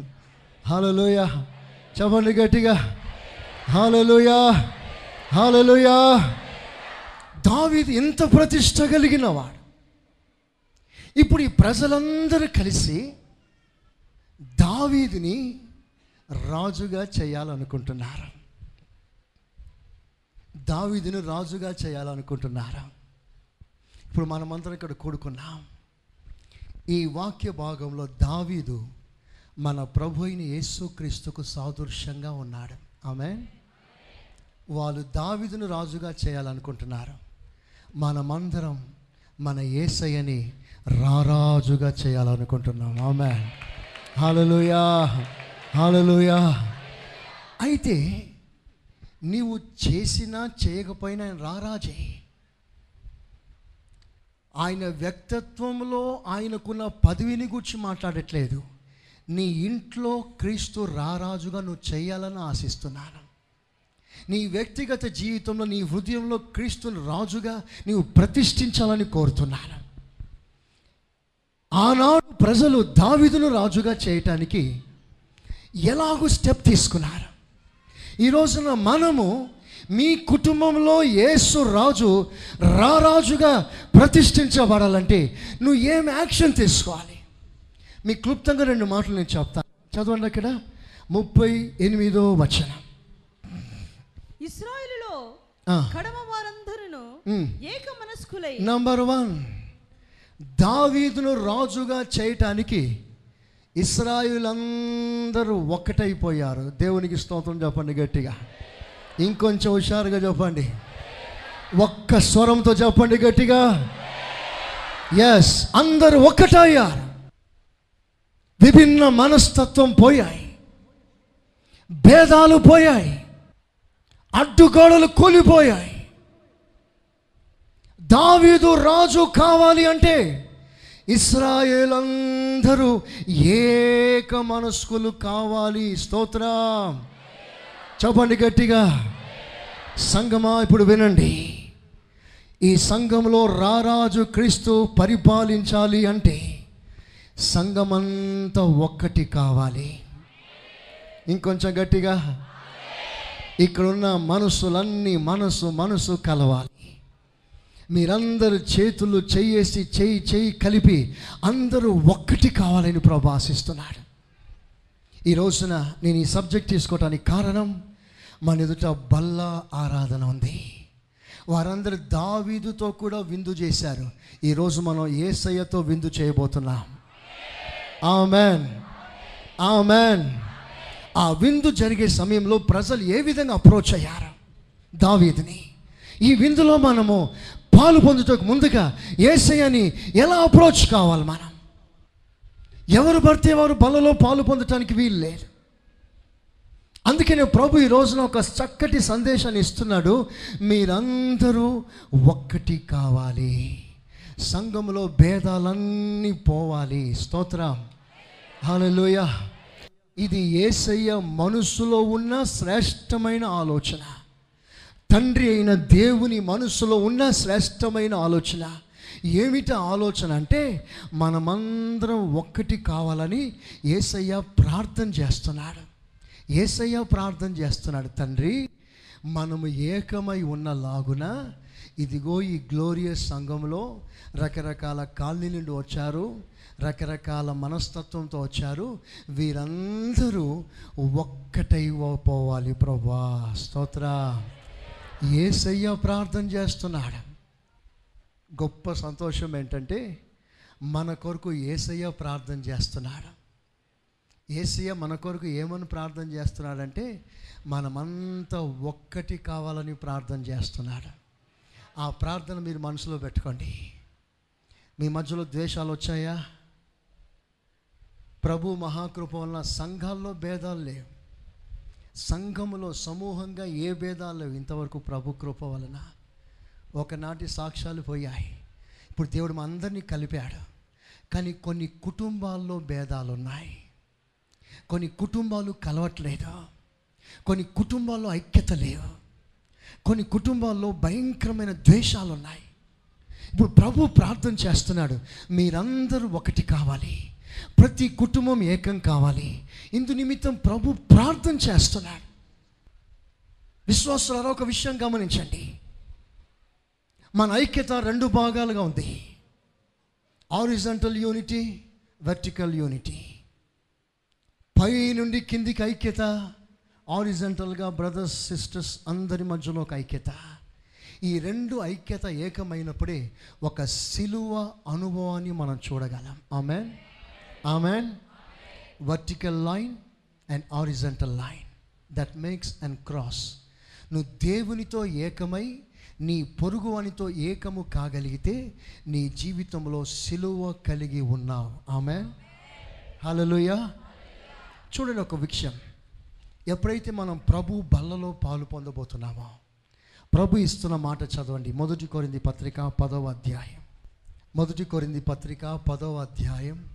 హాలలోయ. చెప్పండి గట్టిగా. హాలలోయ. హాలలోయ. దావిది ఎంత ప్రతిష్ట కలిగిన వాడు. ఇప్పుడు ఈ ప్రజలందరూ కలిసి దావీదుని రాజుగా చేయాలనుకుంటున్నారు? దావీదిని రాజుగా చేయాలనుకుంటున్నారు? ఇప్పుడు మనమందరం ఇక్కడ కూడుకున్నాం. ఈ వాక్య భాగంలో దావీదు మన ప్రభు అయిన యేసుక్రీస్తుకు సాదృశ్యంగా ఉన్నాడు. ఆమె వాళ్ళు దావీదును రాజుగా చేయాలనుకుంటున్నారు. మనమందరం మన ఏసయ్యని రారాజుగా చేయాలనుకుంటున్నాం. ఆమె హాలలుయా హాలలుయా. అయితే నీవు చేసినా చేయకపోయినా ఆయన రారాజే. ఆయన వ్యక్తిత్వంలో ఆయనకున్న పదవిని గురించి మాట్లాడట్లేదు. నీ ఇంట్లో క్రీస్తు రారాజుగా నువ్వు చేయాలని ఆశిస్తున్నాను. నీ వ్యక్తిగత జీవితంలో నీ హృదయంలో క్రీస్తుని రాజుగా నీవు ప్రతిష్ఠించాలని కోరుతున్నాను. ఆనాడు ప్రజలు దావిదును రాజుగా చేయటానికి ఎలాగూ స్టెప్ తీసుకున్నారు. ఈ రోజున మనము మీ కుటుంబంలో యేసు రాజు రారాజుగా ప్రతిష్ఠించబడాలంటే నువ్వు ఏం యాక్షన్ తీసుకోవాలి? మీ క్లుప్తంగా రెండు మాటలు నేను చెప్తాను. చదవండి అక్కడ. ముప్పై ఎనిమిదో వచనం. ఇస్రాయేలులో. కడమ వారందరూ. ఏక మనస్కులై నంబర్ వన్ దావీదును రాజుగా చేయటానికి ఇస్రాయులందరూ ఒక్కటైపోయారు. దేవునికి స్తోత్రం చెప్పండి గట్టిగా. ఇంకొంచెం హుషారుగా చెప్పండి. ఒక్క స్వరంతో చెప్పండి గట్టిగా. ఎస్ అందరూ ఒక్కటయ్యారు. విభిన్న మనస్తత్వం పోయాయి. భేదాలు పోయాయి. అడ్డుగోడలు కూలిపోయాయి. దావీదు రాజు కావాలి అంటే ఇస్రాయేల్ అందరూ ఏక మనస్కులు కావాలి. స్తోత్రం. చెప్పండి గట్టిగా. సంగమా ఇప్పుడు వినండి. ఈ సంఘంలో రారాజు క్రీస్తు పరిపాలించాలి అంటే సంఘమంతా ఒక్కటి కావాలి. ఇంకొంచెం గట్టిగా. ఇక్కడున్న మనసులన్నీ మనసు మనసు కలవాలి. మీరందరూ చేతులు చెయ్యేసి చేయి చెయ్యి కలిపి అందరూ ఒక్కటి కావాలని ప్రభు ఆశిస్తున్నాడు. ఈ రోజున నేను ఈ సబ్జెక్ట్ తీసుకోవటానికి కారణం మన ఎదుట బల్ల ఆరాధన ఉంది. వారందరూ దావీదుతో కూడా విందు చేశారు. ఈరోజు మనం ఏసయ్యతో విందు చేయబోతున్నాం. ఆమెన్. ఆమెన్. ఆ విందు జరిగే సమయంలో ప్రజలు ఏ విధంగా అప్రోచ్ అయ్యారు? దావీదిని. ఈ విందులో మనము పాలు పొందుటకు ముందుగా ఏసయ్యని ఎలా అప్రోచ్ కావాలి మనం? ఎవరు పడితే వారు బలలో పాలు పొందటానికి వీలు లేదు. అందుకనే ప్రభు ఈ రోజున ఒక చక్కటి సందేశాన్ని ఇస్తున్నాడు. మీరందరూ ఒక్కటి కావాలి. సంఘంలో భేదాలన్నీ పోవాలి. స్తోత్రం. హలోయ ఇది ఏసయ్య మనసులో ఉన్న శ్రేష్టమైన ఆలోచన. తండ్రి అయిన దేవుని మనసులో ఉన్న శ్రేష్టమైన ఆలోచన. ఏమిటి ఆలోచన అంటే మనమందరం ఒక్కటి కావాలని ఏసయ్య ప్రార్థన చేస్తున్నాడు. ఏసయ్య ప్రార్థన చేస్తున్నాడు తండ్రి మనము ఏకమై ఉన్న లాగున ఇదిగో ఈ గ్లోరియస్ సంఘంలో రకరకాల కాలనీ నుండి వచ్చారు రకరకాల మనస్తత్వంతో వచ్చారు. వీరందరూ ఒక్కటై పోవాలి ప్రభా. స్తోత్ర. ఏసయ్య ప్రార్థన చేస్తున్నాడు. గొప్ప సంతోషం ఏంటంటే మన కొరకు ఏసయ్య ప్రార్థన చేస్తున్నాడు. ఏసయ్య మన కొరకు ఏమని ప్రార్థన చేస్తున్నాడంటే మనమంతా ఒక్కటి కావాలని ప్రార్థన చేస్తున్నాడు. ఆ ప్రార్థన మీరు మనసులో పెట్టుకోండి. మీ మధ్యలో ద్వేషాలు వచ్చాయా? ప్రభు మహాకృప వలన సంఘాల్లో భేదాలు లేవు. సంఘములో సమూహంగా ఏ భేదాలు ఇంతవరకు ప్రభు కృప వలన ఒకనాటి సాక్ష్యాలు పోయాయి. ఇప్పుడు దేవుడు మా అందరినీ కలిపాడు. కానీ కొన్ని కుటుంబాల్లో భేదాలు ఉన్నాయి కొన్ని కుటుంబాలు కలవట్లేదు. కొన్ని కుటుంబాల్లో ఐక్యత లేవు కొన్ని కుటుంబాల్లో భయంకరమైన ద్వేషాలు ఉన్నాయి ఇప్పుడు ప్రభు ప్రార్థన చేస్తున్నాడు. మీరందరూ ఒకటి కావాలి. ప్రతి కుటుంబం ఏకం కావాలి. ఇందు నిమిత్తం ప్రభు ప్రార్థన చేస్తున్నాడు. విశ్వాసులారా ఒక విషయం గమనించండి. మన ఐక్యత రెండు భాగాలుగా ఉంది. Horizontal unity vertical unity. పై నుండి కిందికి ఐక్యత ఆరిజంటల్గా బ్రదర్స్ సిస్టర్స్ అందరి మధ్యలో ఒక ఐక్యత. ఈ రెండు ఐక్యత ఏకమైనప్పుడే ఒక సిలువ అనుభవాన్ని మనం చూడగలం. Amen. Amen vertical line and horizontal line that makes and cross నువ్వు దేవునితో ఏకమై నీ పొరుగువానితో ఏకము కాగలిగితే నీ జీవితంలో సిలువ కలిగి ఉన్నావు. ఆమె హల్లెలూయా చూడండి ఒక విషయం. ఎప్పుడైతే మనం ప్రభు బల్లలో పాలు పొందబోతున్నామో ప్రభు ఇస్తున్న మాట చదవండి. మొదటి కొరింది పత్రిక పదవ అధ్యాయం. మొదటి కొరింది పత్రిక పదవ అధ్యాయం.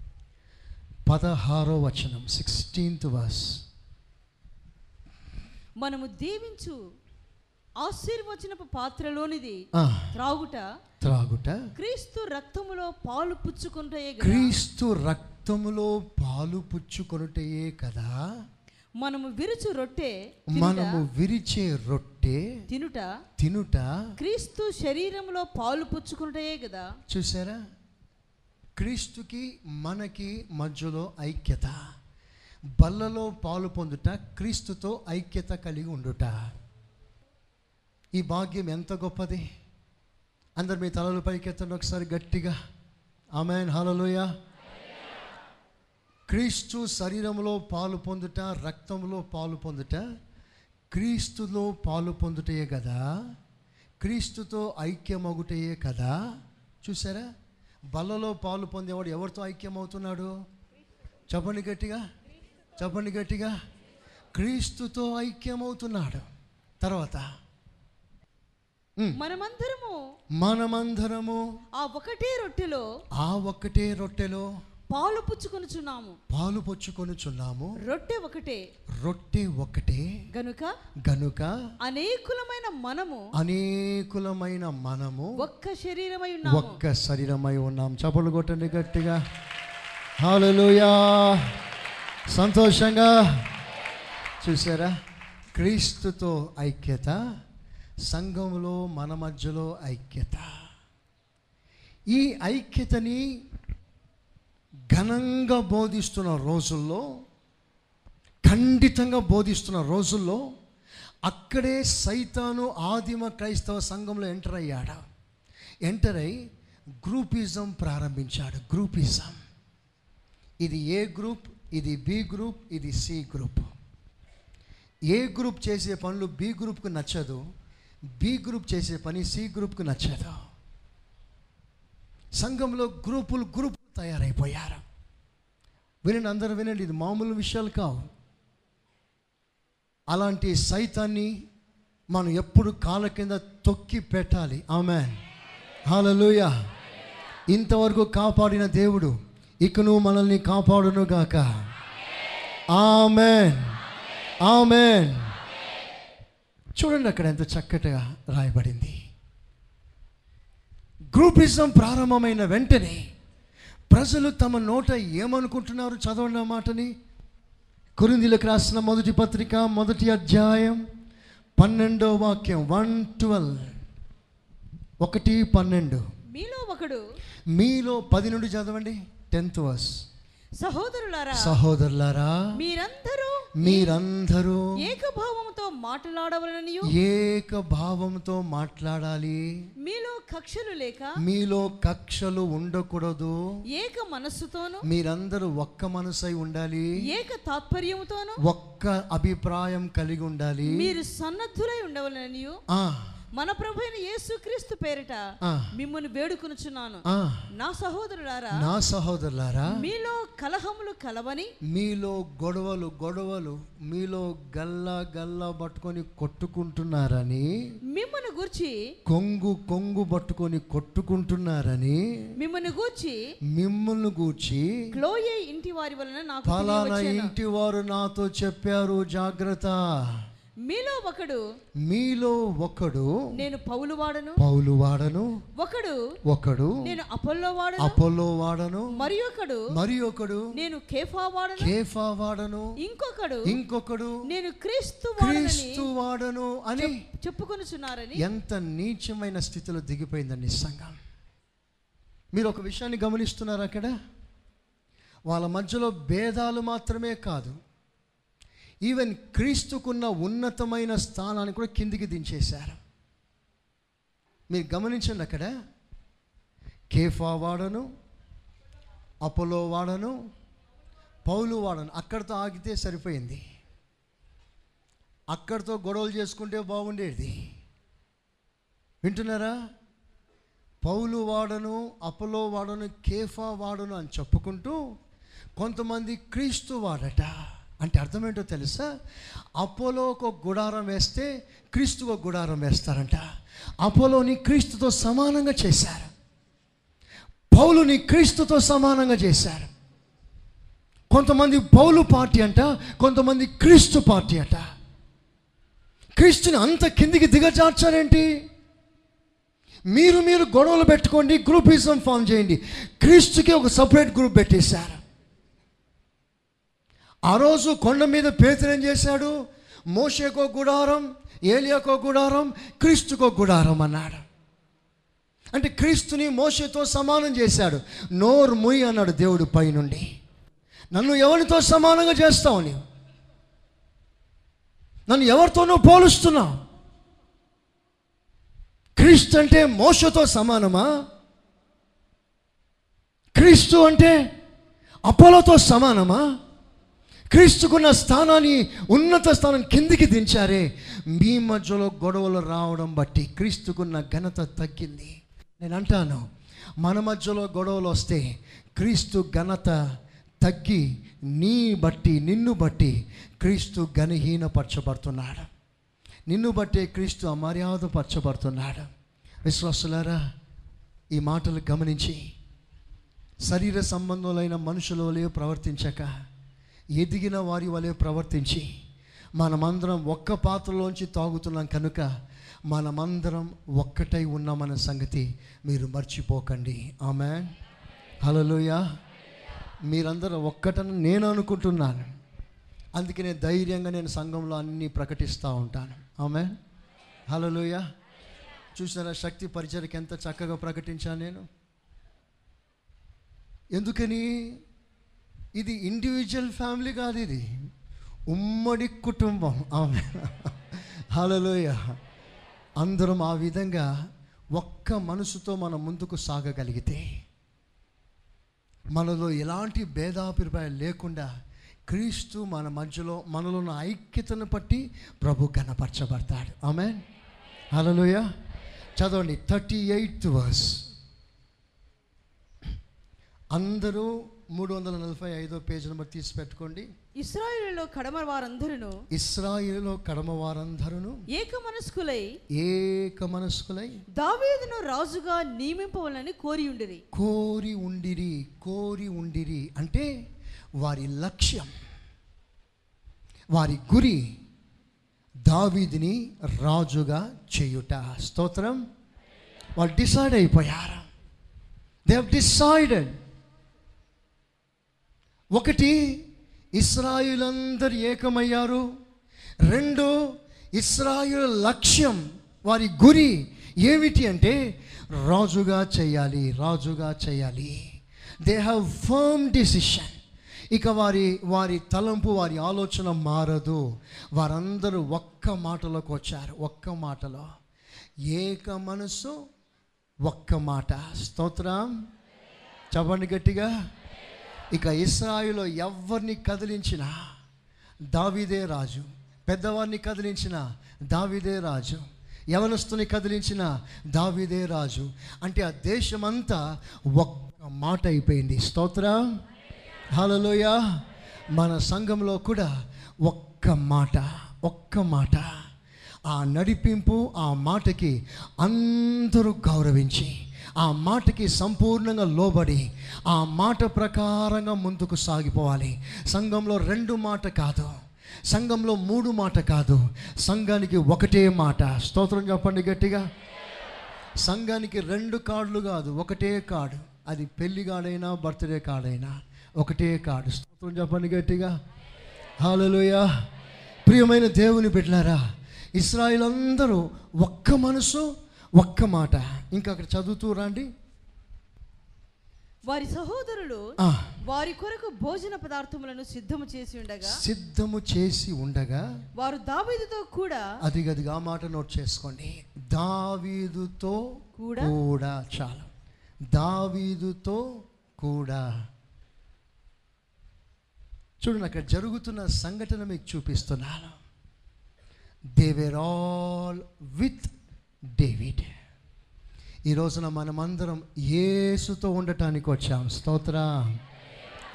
పదహారో వచనం సిక్స్టీన్త్ వర్స్ మనము దీవించు ఆశీర్వచనపు పాత్రలోనిది త్రాగుట. త్రాగుట. క్రీస్తు రక్తములో పాలు పుచ్చుకుంటే క్రీస్తు రక్తములో పాలు పుచ్చుకొనుటయే కదా. మనము విరుచు రొట్టె మనము విరిచే రొట్టె తినుట. తినుట. క్రీస్తు శరీరంలో పాలు పుచ్చుకుంటే కదా. చూసారా? క్రీస్తుకి మనకి మధ్యలో ఐక్యత. బల్లలో పాలు పొందుట క్రీస్తుతో ఐక్యత కలిగి ఉండుట. ఈ భాగ్యం ఎంత గొప్పది? అందరు మీ తలలు పైకెత్తండి ఒకసారి గట్టిగా. ఆమెన్ హలలోయ క్రీస్తు శరీరంలో పాలు పొందుట రక్తంలో పాలు పొందుట క్రీస్తులో పాలు పొందుటయే కదా. క్రీస్తుతో ఐక్యమగుటయే కదా. చూసారా? బల్లలో పాలు పొందేవాడు ఎవరితో ఐక్యమవుతున్నాడు? చెప్పండి గట్టిగా. చెప్పండి గట్టిగా. క్రీస్తుతో ఐక్యమవుతున్నాడు. తర్వాత. ఉమ్, మనమందరము మనమందరము ఆ ఒకటే రొట్టెలో ఆ ఒక్కటే రొట్టెలో పాలు పుచ్చుకొనుచున్నాము. పాలు పొచ్చుకొనుచున్నాము. రొట్టె ఒకటే. రొట్టె ఒకటే. గనుక గనుక అనేకులమైన మనము అనేకులమైన మనము ఒక్క శరీరమై ఉన్నాము. ఒక్క శరీరమై ఉన్నాం. చపలు కొట్టండి గట్టిగా. హాలలుయా సంతోషంగా. చూసారా? క్రీస్తుతో ఐక్యత సంఘంలో మన మధ్యలో ఐక్యత. ఈ ఐక్యతని ఘనంగా బోధిస్తున్న రోజుల్లో ఖండితంగా బోధిస్తున్న రోజుల్లో అక్కడే సైతాను ఆదిమ క్రైస్తవ సంఘంలో ఎంటర్ అయ్యాడు? ఎంటర్ అయి గ్రూపిజం ప్రారంభించాడు. గ్రూపిజం. ఇది ఏ గ్రూప్? ఇది బి గ్రూప్ ఇది సి గ్రూప్. ఏ గ్రూప్ చేసే పనులు బి గ్రూప్కు నచ్చదు బి గ్రూప్ చేసే పని సి గ్రూప్కు నచ్చదు. సంఘంలో గ్రూపులు గ్రూప్ తయారైపోయారు. వినండి అందరూ వినండి ఇది మామూలు విషయాలు కావు. అలాంటి సైతాన్ని మనం ఎప్పుడు కాళ్ళ కింద తొక్కి పెట్టాలి. ఆమె హాలలోయ ఇంతవరకు కాపాడిన దేవుడు ఇకను మనల్ని కాపాడునుగాక ఆమెన్. ఆమెన్. చూడండి అక్కడ ఎంత చక్కటిగా రాయబడింది. గ్రూపిజం ప్రారంభమైన వెంటనే ప్రజలు తమ నోట ఏమనుకుంటున్నారు? చదవండి ఆ మాటని. కురిందిలకు రాసిన మొదటి పత్రిక మొదటి అధ్యాయం పన్నెండో వాక్యం. One twelve. ఒకటి పన్నెండు. మీలో ఒకడు. మీలో పది నుండి చదవండి. Tenth verse. సహోదరులారా సహోదరులారా మీరందరూ మీరందరూ ఏకభావముతో మాట్లాడవలననియు ఏక భావంతో మాట్లాడాలి. మీలో కక్షలు లేక మీలో కక్షలు ఉండకూడదు. ఏక మనస్సుతోను మీరందరూ ఒక్క మనసై ఉండాలి. ఏక తాత్పర్యముతోను ఒక్క అభిప్రాయం కలిగి ఉండాలి. మీరు సన్నద్ధులై ఉండవలననియు ఆ, మన ప్రభు అయిన యేసుక్రీస్తు పేరిట మిమ్మల్ని వేడుకొనుచున్నాను. నా సహోదరులారా నా సహోదరులారా మీలో కలహములు కలవని మీలో గొడవలు గొడవలు మీలో గల్లా గల్లా పట్టుకొని కొట్టుకుంటున్నారని మిమ్మల్ని గూర్చి కొంగు కొంగు పట్టుకొని కొట్టుకుంటున్నారని మిమ్మల్ని గూర్చి మిమ్మల్ని గూర్చి క్లోయే ఇంటి వారి వలన నాకు తెలియవచ్చెను. ఇంటి వారు నాతో చెప్పారు జాగ్రత్త మీలో ఒకడు మీలో ఒకడు నేను పౌలు వాడను. పౌలు వాడను. ఒకడు ఒకడు నేను అపోల్లో వాడను. అపోలో వాడను. మరి ఒకడు మరి ఒకడు నేను కేఫా వాడను. కేఫా వాడను. ఇంకొకడు ఇంకొకడు నేను క్రీస్తు క్రీస్తు వాడను అని చెప్పుకొనుచున్నారని ఎంత నీచమైన స్థితిలో దిగిపోయిందండి సంఘం. మీరు ఒక విషయాన్ని గమనిస్తున్నారు అక్కడ? వాళ్ళ మధ్యలో భేదాలు మాత్రమే కాదు. ఈవెన్ క్రీస్తుకున్న ఉన్నతమైన స్థానాన్ని కూడా కిందికి దించేశారు. మీరు గమనించండి అక్కడ. కేఫా వాడను అపోలో వాడను పౌలు వాడను. అక్కడితో ఆగితే సరిపోయింది. అక్కడితో గొడవలు చేసుకుంటే బాగుండేది. వింటున్నారా? పౌలు వాడను అపోలో వాడను కేఫా వాడను అని చెప్పుకుంటూ కొంతమంది క్రీస్తు వాడట. అంటే అర్థం ఏంటో తెలుసా? అపోలో ఒక గుడారం వేస్తే క్రీస్తు ఒక గుడారం వేస్తారంట. అపోలోని క్రీస్తుతో సమానంగా చేశారు. పౌలుని క్రీస్తుతో సమానంగా చేశారు. కొంతమంది పౌలు పార్టీ అంట కొంతమంది క్రీస్తు పార్టీ అంట. క్రీస్తుని అంత కిందికి దిగజార్చారేంటి? మీరు మీరు గొడవలు పెట్టుకోండి గ్రూపిజం ఫామ్ చేయండి. క్రీస్తుకి ఒక సపరేట్ గ్రూప్ పెట్టేశారు. ఆ రోజు కొండ మీద పేతురు ఏం చేశాడు? మోషకో గుడారం ఏలియాకో గుడారం క్రీస్తుకో గుడారం అన్నాడు. అంటే క్రీస్తుని మోషతో సమానం చేశాడు. నోరు ముయ్ అన్నాడు దేవుడు పైనుండి. నన్ను ఎవరితో సమానంగా చేస్తావు నీవు? నన్ను ఎవరితోనూ పోలుస్తున్నావు? క్రీస్తు అంటే మోసతో సమానమా? క్రీస్తు అంటే అపోలోతో సమానమా? క్రీస్తుకున్న స్థానాన్ని ఉన్నత స్థానం కిందికి దించారే. మీ మధ్యలో గొడవలు రావడం బట్టి క్రీస్తుకున్న ఘనత తగ్గింది. నేను అంటాను మన మధ్యలో గొడవలు వస్తే క్రీస్తు ఘనత తగ్గి నీ బట్టి నిన్ను బట్టి క్రీస్తు ఘనహీనపరచబడుతున్నాడు. నిన్ను బట్టే క్రీస్తు అమర్యాదపరచబడుతున్నాడు. విశ్వాసులారా ఈ మాటలు గమనించి శరీర సంబంధులైన మనుషులలో ప్రవర్తించక ఎదిగిన వారి వలె ప్రవర్తించి మనమందరం ఒక్క పాత్రలోంచి తాగుతున్నాం కనుక మనమందరం ఒక్కటై ఉన్నామన్న సంగతి మీరు మర్చిపోకండి. ఆమె హలోయ మీరందరూ ఒక్కటని నేను అనుకుంటున్నాను. అందుకనే ధైర్యంగా నేను సంఘంలో అన్నీ ప్రకటిస్తూ ఉంటాను. ఆమె హలోయ చూసారా శక్తి పరిచయకి ఎంత చక్కగా ప్రకటించాను నేను. ఎందుకని? ఇది ఇండివిజువల్ ఫ్యామిలీ కాదు ఇది. ఉమ్మడి కుటుంబం. ఆమె. హలోయ అందరం ఆ విధంగా ఒక్క మనసుతో మనం ముందుకు సాగగలిగితే మనలో ఎలాంటి భేదాభిప్రాయాలు లేకుండా క్రీస్తు మన మధ్యలో మనలో ఉన్న ఐక్యతను బట్టి ప్రభు కనపరచబడతాడు. ఆమె హలోయ చదవండి. థర్టీ ఎయిత్ వర్స్ అందరూ మూడు వందల నలభై ఐదో పేజీ నెంబర్ తీసి పెట్టుకోండి ఇస్రాయేలులో కడమ వారందరూ ఇస్రాయిల్లో కడమ వారందరూ ఏక మనస్కులై ఏక మనస్కులై దావీదును రాజుగా నియమింపవాలని కోరి ఉండిరి. కోరి ఉండిరి కోరి ఉండిరి. అంటే వారి లక్ష్యం వారి గురి దావీదిని రాజుగా చేయుట. స్తోత్రం. వాళ్ళు డిసైడ్ అయిపోయారు. దే హవ్ డిసైడెడ్ ఒకటి ఇస్రాయిలందరు ఏకమయ్యారు. రెండు ఇస్రాయిల్ లక్ష్యం వారి గురి ఏమిటి అంటే రాజుగా చేయాలి రాజుగా చేయాలి. దే హ్యావ్ ఫర్మ్ డిసిషన్ ఇక వారి వారి తలంపు వారి ఆలోచన మారదు. వారందరూ ఒక్క మాటలోకి వచ్చారు ఒక్క మాటలో. ఏక మనసు ఒక్క మాట. స్తోత్రం. చెప్పండి గట్టిగా. ఇక ఇస్రాయిలో ఎవరిని కదిలించిన? దావిదే రాజు. పెద్దవారిని కదిలించిన దావిదే రాజు. యవనస్తుని కదిలించిన దావిదే రాజు. అంటే ఆ దేశమంతా ఒక్క మాట అయిపోయింది. స్తోత్ర? హలోయ మన సంఘంలో కూడా ఒక్క మాట ఒక్క మాట. ఆ నడిపింపు ఆ మాటకి అందరూ గౌరవించి ఆ మాటకి సంపూర్ణంగా లోబడి ఆ మాట ప్రకారంగా ముందుకు సాగిపోవాలి. సంఘంలో రెండు మాట కాదు. సంఘంలో మూడు మాట కాదు. సంఘానికి ఒకటే మాట. స్తోత్రం చెప్పండి గట్టిగా. సంఘానికి రెండు కార్డులు కాదు ఒకటే కార్డు అది పెళ్ళి కార్డైనా బర్త్డే కార్డైనా ఒకటే కార్డు స్తోత్రం చెప్పండి గట్టిగా. హాలలోయ ప్రియమైన దేవుని బిడ్డలారా ఇస్రాయిల్ అందరూ ఒక్క మనసు ఒక్క మాట. ఇంకా అక్కడ చదువుతూ రండి. వారి సహోదరులు వారి కొరకు భోజన పదార్థములను సిద్ధము చేసి ఉండగా సిద్ధము చేసి ఉండగా వారు దావీదుతో కూడా అది గదిగా ఆ మాట నోట్ చేసుకోండి. దావీదుతో కూడా? కూడా చాలా. దావీదుతో కూడా. చూడండి అక్కడ జరుగుతున్న సంఘటన మీకు చూపిస్తున్నాను. They were all with David. ఈ రోజున మనమందరం యేసుతో ఉండటానికి వచ్చాం. స్తోత్ర.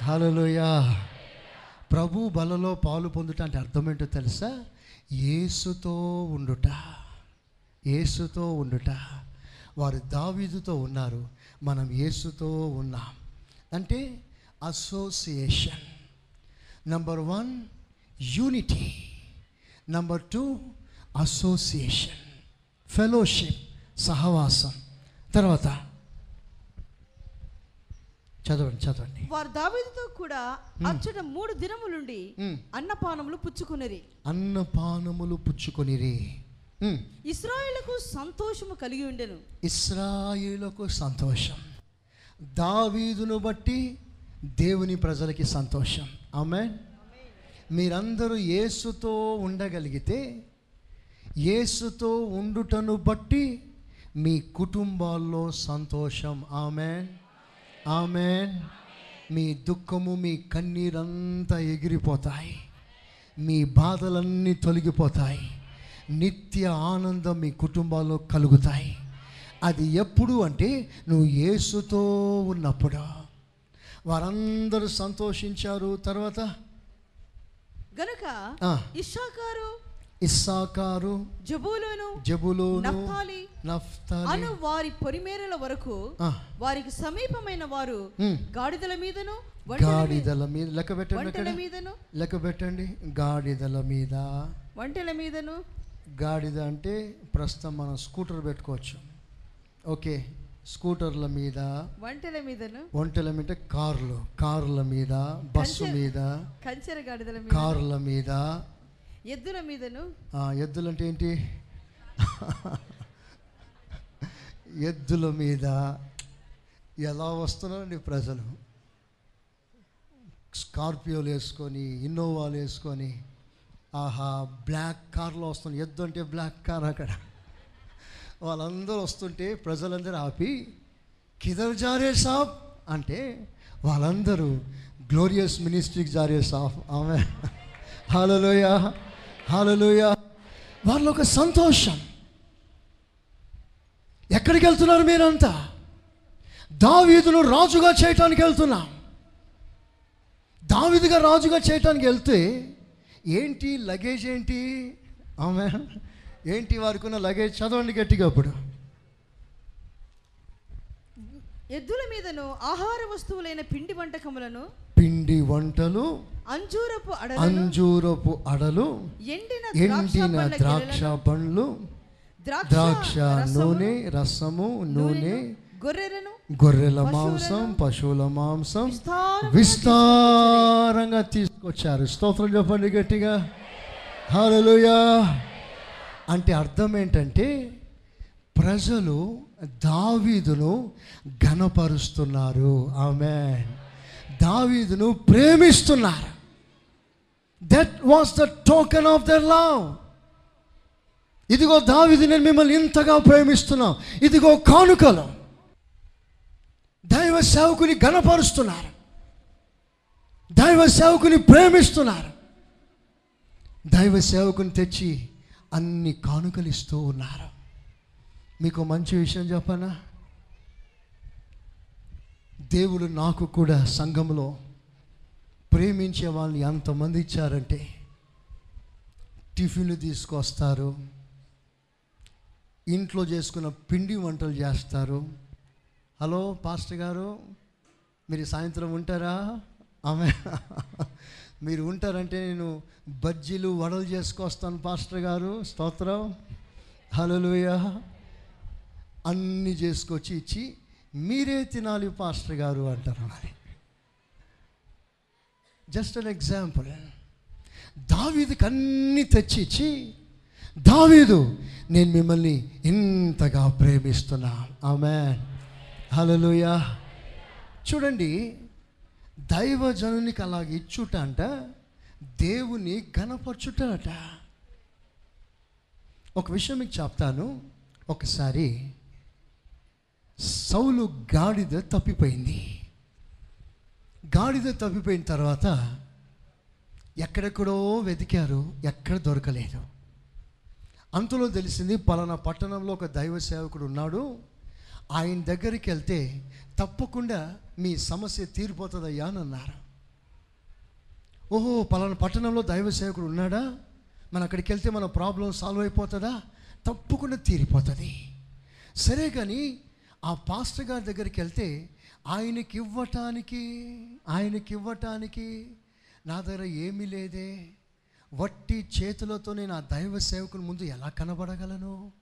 హలోయ ప్రభు బలలో పాలు పొందుట అంటే అర్థం ఏంటో తెలుసా? యేసుతో ఉండుట. యేసుతో ఉండుట. వారు దావీదుతో ఉన్నారు. మనం యేసుతో ఉన్నాం. అంటే association. Number one unity. Number two association. Fellowship సహవాసం. తర్వాత చదవండి చదవండి. వారు దావీదుతో కూడా అచ్చట మూడు దినములుండి. అన్నపానములు పుచ్చుకునిరి. అన్నపానములు పుచ్చుకొనిరి. ఇస్రాయేలుకు సంతోషము కలిగి ఉండెను. ఇస్రాయిలకు సంతోషం. దావీదును బట్టి దేవుని ప్రజలకి సంతోషం. ఆమె మీరందరూ యేసుతో ఉండగలిగితే యేసుతో ఉండుటను బట్టి మీ కుటుంబాల్లో సంతోషం. ఆమె ఆమె మీ దుఃఖము మీ కన్నీరంతా ఎగిరిపోతాయి. మీ బాధలన్నీ తొలగిపోతాయి. నిత్య ఆనందం మీ కుటుంబాల్లో కలుగుతాయి. అది ఎప్పుడు అంటే నువ్వు యేసుతో ఉన్నప్పుడు. వారందరూ సంతోషించారు. తర్వాత? గనుక ఇషాకారు ఇస్సాకారు జబూలును జబులోను నఫ్తాలి నఫ్తాలి. అను వారి పొలిమేరల వరకు వారికి సమీపమైన వారు గాడిదల మీదను గాడిదల మీద లెక్క పెట్టండి మీదను. లెక్క పెట్టండి. గాడిదల మీద. ఒంటెల మీదను. గాడిద అంటే ప్రస్తుతం మనం స్కూటర్ పెట్టుకోవచ్చు. ఓకే స్కూటర్ల మీద. ఒంటెల మీదను. ఒంటెల మీద కార్లు కార్ల మీద బస్సు మీద. కంచెర గాడిదల మీద. కార్ల మీద. ఎద్దుల మీదను? ఆ, ఎద్దులంటే ఏంటి? ఎద్దుల మీద ఎలా వస్తున్నారండి ప్రజలు? స్కార్పియోలు వేసుకొని ఇన్నోవాలు వేసుకొని ఆహా బ్లాక్ కార్లో వస్తుంది ఎద్దు అంటే బ్లాక్ కార్ అక్కడ. వాళ్ళందరూ వస్తుంటే ప్రజలందరూ ఆపి కిదర్ జారే సాబ్ అంటే వాళ్ళందరూ గ్లోరియస్ మినిస్ట్రీకి జారే సాఫ్ ఆమె. హాలలోయ హాలలోయ. వాళ్ళ ఒక సంతోషం. ఎక్కడికి వెళ్తున్నారు మీరంతా? దావీదును రాజుగా చేయటానికి వెళ్తున్నాం. దావీదుగా రాజుగా చేయటానికి వెళ్తే ఏంటి లగేజ్ ఏంటి? ఆమె ఏంటి వారికి ఉన్న లగేజ్? చదవండి గట్టిగా అప్పుడు. ఎద్దుల మీదను ఆహార వస్తువులైన పిండి వంటకములను పిండి వంటలు అంజూరపు అడలను అంజూరపు అడలు ఎండిన ద్రాక్ష పండ్లు ద్రాక్ష నూనె రసము నూనె గొర్రెలను గొర్రెల మాంసం పశువుల మాంసం విస్తారంగా తీసుకొచ్చారు. స్తోత్రం చెప్పండి గట్టిగా. హల్లెలూయా. అంటే అర్థం ఏంటంటే ప్రజలు దావీదును ఘనపరుస్తున్నారు. ఆమె దావీదును ప్రేమిస్తున్నారు. That was the token of the love ఇదిగో దావిది నేను మిమ్మల్ని ఇంతగా ప్రేమిస్తున్నాం. ఇదిగో కానుకలు. దైవ సేవకుని గణపరుస్తున్నారు దైవ సేవకుని ప్రేమిస్తున్నారు. దైవ సేవకుని తెచ్చి అన్ని కానుకలు ఇస్తూ ఉన్నారు. మీకు మంచి విషయం చెప్పనా? దేవుడు నాకు కూడా సంఘంలో ప్రేమించే వాళ్ళని ఎంతమంది ఇచ్చారంటే టిఫిన్లు తీసుకొస్తారు ఇంట్లో చేసుకున్న పిండి వంటలు చేస్తారు. హలో పాస్టర్ గారు మీరు సాయంత్రం ఉంటారా? ఆమె మీరు ఉంటారంటే నేను బజ్జీలు వడలు చేసుకొస్తాను పాస్టర్ గారు స్తోత్రం. హలోయ అన్నీ చేసుకొచ్చి ఇచ్చి మీరే తినాలి పాస్టర్ గారు అంటారు మరి. జస్ట్ అన్ ఎగ్జాంపుల్ దావీదుకి అన్నీ తెచ్చి ఇచ్చి దావీదు నేను మిమ్మల్ని ఇంతగా ప్రేమిస్తున్నా. ఆమె హలోయ చూడండి దైవజనునికి అలాగ ఇచ్చుట అంట దేవుని ఘనపరచుట అట ఒక విషయం మీకు చెప్తాను. ఒకసారి సౌలు గాడిద తప్పిపోయింది. గాడిద తప్పిపోయిన తర్వాత ఎక్కడెక్కడో వెతికారు ఎక్కడ దొరకలేదు. అంతలో తెలిసింది పలానా పట్టణంలో ఒక దైవ సేవకుడు ఉన్నాడు. ఆయన దగ్గరికి వెళ్తే తప్పకుండా మీ సమస్య తీరిపోతుందయ్యా అని అన్నారు. ఓహో పలానా పట్టణంలో దైవ సేవకుడు ఉన్నాడా? మనం అక్కడికి వెళ్తే మన ప్రాబ్లం సాల్వ్ అయిపోతుందా? తప్పకుండా తీరిపోతుంది. సరే కానీ ఆ పాస్టర్ గారి దగ్గరికి వెళ్తే ఆయనకి ఇవ్వటానికి ఆయనకి ఇవ్వటానికి నా దగ్గర ఏమీ లేదే. వట్టి చేతులతో నేను ఆ దైవ సేవకుని ముందు ఎలా కనబడగలను?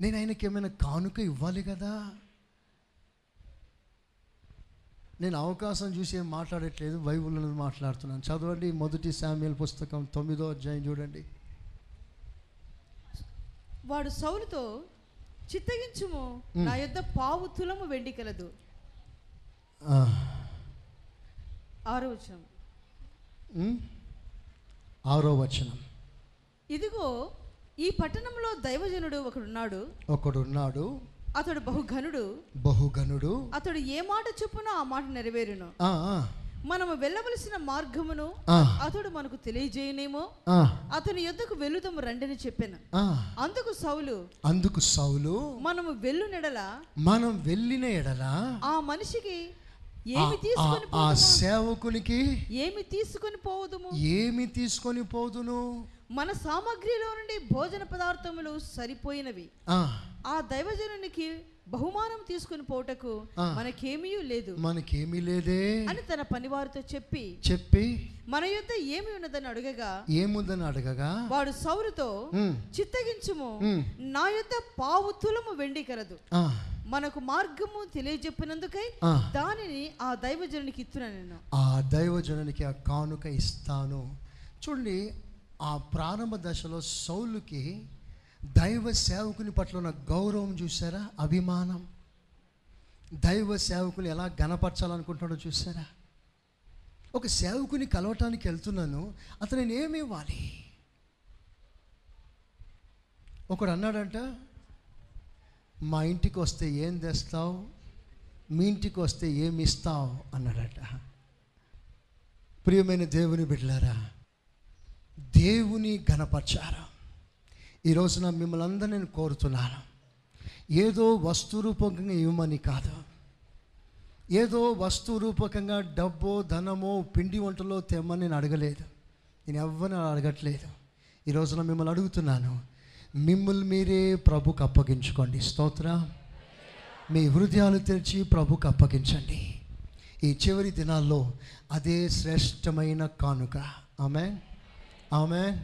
నేను ఆయనకి ఏమైనా కానుక ఇవ్వాలి కదా? నేను అవకాశం చూసి ఏం మాట్లాడట్లేదు బైబిల్లో మాట్లాడుతున్నాను. చదవండి మొదటి శామ్యుల పుస్తకం తొమ్మిదో అధ్యాయం చూడండి. వాడు సౌలుతో చిత్తగించుము. నా యొద్ద పావు తులము వెండి కలదు. ఆరో వచనం. ఆరో వచనం. ఇదిగో ఈ పట్టణంలో దైవజనుడు ఒకడున్నాడు. ఒకడున్నాడు. అతడు బహుఘనుడు. బహుగనుడు అతడు ఏ మాట చొప్పున ఆ మాట నెరవేరును? మనము వెళ్ళవలసిన మార్గమును అతడు మనకు తెలియజేయనేమో అతని యొద్దకు వెళుదము రండని చెప్పాను. అందుకు సౌలు అందుకు సౌలు మనము వెళ్ళు నెడల మనం వెళ్ళిన ఎడల ఆ మనిషికి ఏమి తీసుకొని ఆ-? సేవకునికి ఏమి తీసుకొని పోవదుము ఏమి తీసుకొని పోదును? మన సామగ్రిలో నుండి భోజన పదార్థములు సరిపోయినవి. ఆ, ఆ దైవజనునికి బహుమానం తీసుకుని పోటకు. మనకేమీ లేదు. మనకేమీ లేదే. అని తన పనివారితో చెప్పి చెప్పి మన యొద్ద ఏమి ఉన్నదని అడగగా ఏముందని అడగగా వాడు సౌరుతో చిత్తగించుము నా యొద్ద పావు తులము వెండి కలదు. మనకు మార్గము తెలియజెప్పినందుకై. దానిని ఆ దైవజనునికి ఇస్తున్నా నేను. ఆ దైవజనునికి ఆ కానుక ఇస్తాను. చూడండి ఆ ప్రారంభ దశలో సౌలుకి దైవ సేవకుని పట్ల ఉన్న గౌరవం చూసారా అభిమానం. దైవ సేవకుని ఎలా గణపరచాలనుకుంటున్నాడో చూసారా ఒక సేవకుని కలవటానికి వెళ్తున్నాను అతను నేను ఏమి ఇవ్వాలి? ఒకడు అన్నాడంట మా ఇంటికి వస్తే ఏం తెస్తావు? మీ ఇంటికి వస్తే ఏమి ఇస్తావు? అన్నాడట. ప్రియమైన దేవుని బిడ్డలారా దేవుని గణపరచారు? ఈ రోజున మిమ్మల్ని అందరూ నేను కోరుతున్నాను. ఏదో వస్తు రూపకంగా ఇవ్వమని కాదు. ఏదో వస్తు రూపకంగా డబ్బో ధనమో పిండి వంటలో తెమ్మని నేను అడగలేదు. నేను ఎవరిని అడగట్లేదు. ఈ రోజున మిమ్మల్ని అడుగుతున్నాను. మిమ్మల్ని మీరే ప్రభుకు అప్పగించుకోండి. స్తోత్ర. మీ హృదయాలు తెరిచి ప్రభుకు అప్పగించండి. ఈ చివరి దినాల్లో అదే శ్రేష్టమైన కానుక. ఆమె ఆమె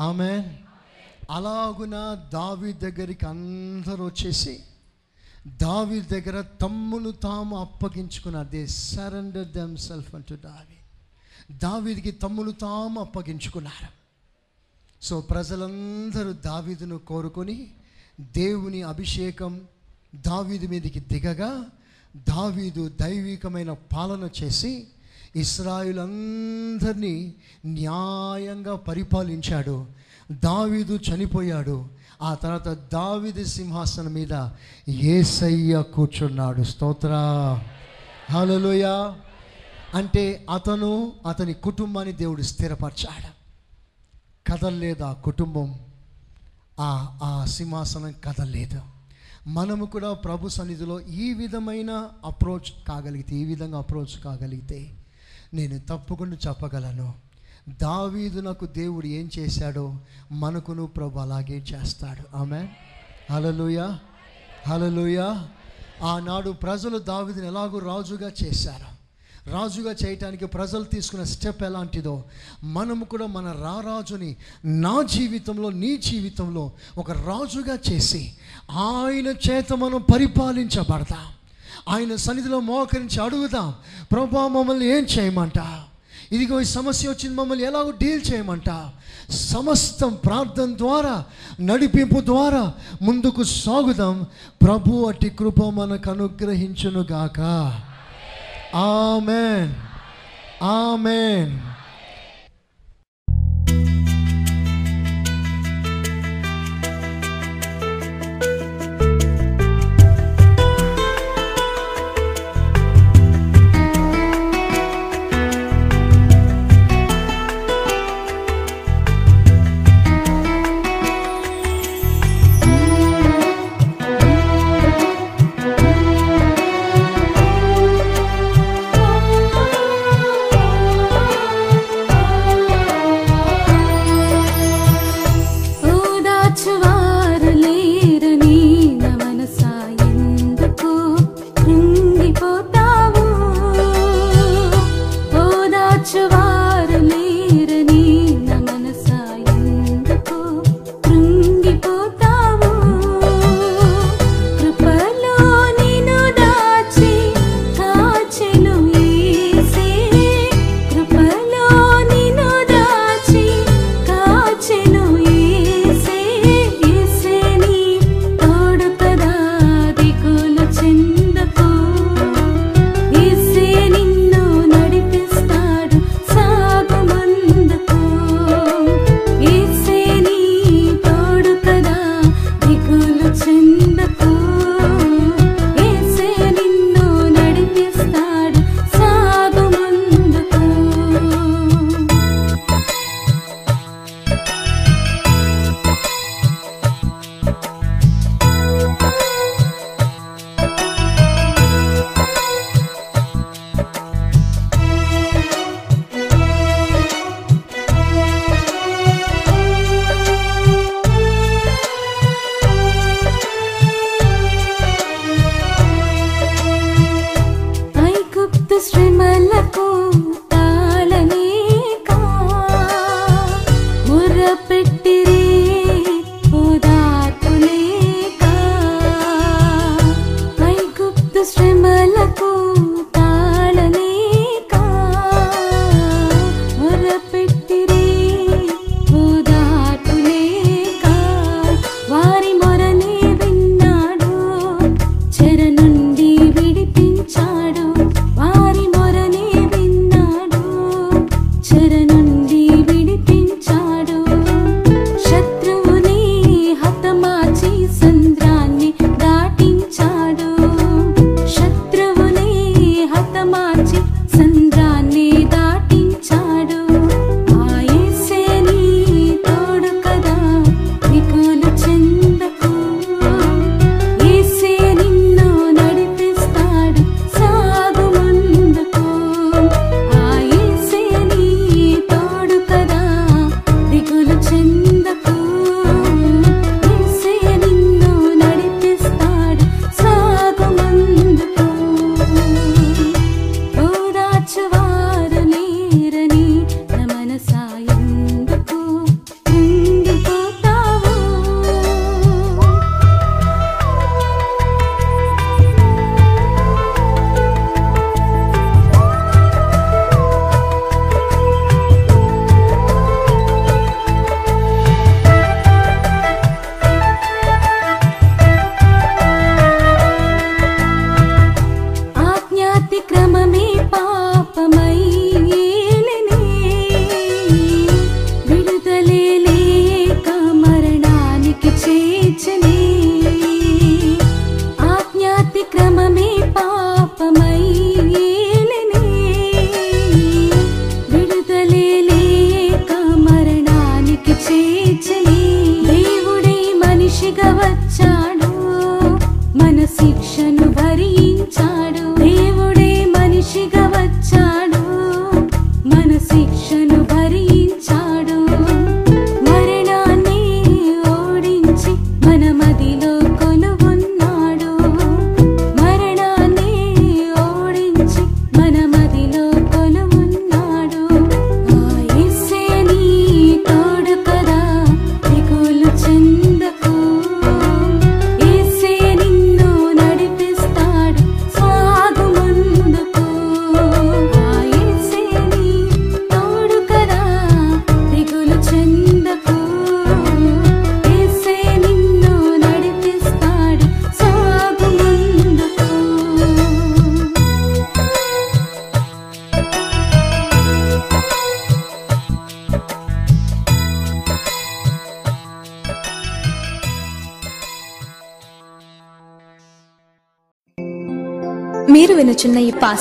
ఆమె అలాగున దావి దగ్గరికి అందరూ వచ్చేసి దావి దగ్గర తమ్మును తాము అప్పగించుకున్నారు. దే సరెండర్ దెమ్ సెల్ఫ్ అంటూ దావి దావీదికి తమ్మును తాము అప్పగించుకున్నారు. సో ప్రజలందరూ దావీదును కోరుకొని దేవుని అభిషేకం దావీదు మీదకి దిగగా దావీదు దైవికమైన పాలన చేసి ఇస్రాయులందరినీ న్యాయంగా పరిపాలించాడు. దావీదు చనిపోయాడు. ఆ తర్వాత దావీదు సింహాసనం మీద ఏసయ్య కూర్చున్నాడు. స్తోత్ర. హలోయ అంటే అతను అతని కుటుంబాన్ని దేవుడు స్థిరపరచాడు. కదలలేదు ఆ కుటుంబం. ఆ ఆ సింహాసనం కదలలేదు. మనము కూడా ప్రభు సన్నిధిలో ఈ విధమైన అప్రోచ్ కాగలిగితే ఈ విధంగా అప్రోచ్ కాగలిగితే నేను తప్పకుండా చెప్పగలను. దావీదు నాకు దేవుడు ఏం చేశాడో మనకును ప్రభు అలాగే చేస్తాడు. ఆమె హలలుయ హలలుయ ఆనాడు ప్రజలు దావీదుని ఎలాగో రాజుగా చేశారు. రాజుగా చేయటానికి ప్రజలు తీసుకున్న స్టెప్ ఎలాంటిదో మనము కూడా మన రారాజుని నా జీవితంలో నీ జీవితంలో ఒక రాజుగా చేసి ఆయన చేత మనం పరిపాలించబడతాం. ఆయన సన్నిధిలో మోకరించి అడుగుదాం ప్రభా మమ్మల్ని ఏం చేయమంట ఇదిగో ఈ సమస్య వచ్చింది మమ్మల్ని ఎలాగో డీల్ చేయమంట. సమస్తం ప్రార్థన ద్వారా నడిపింపు ద్వారా ముందుకు సాగుదాం. ప్రభు అట్టి కృప మనకు అనుగ్రహించునుగాక. ఆమెన్. ఆమెన్.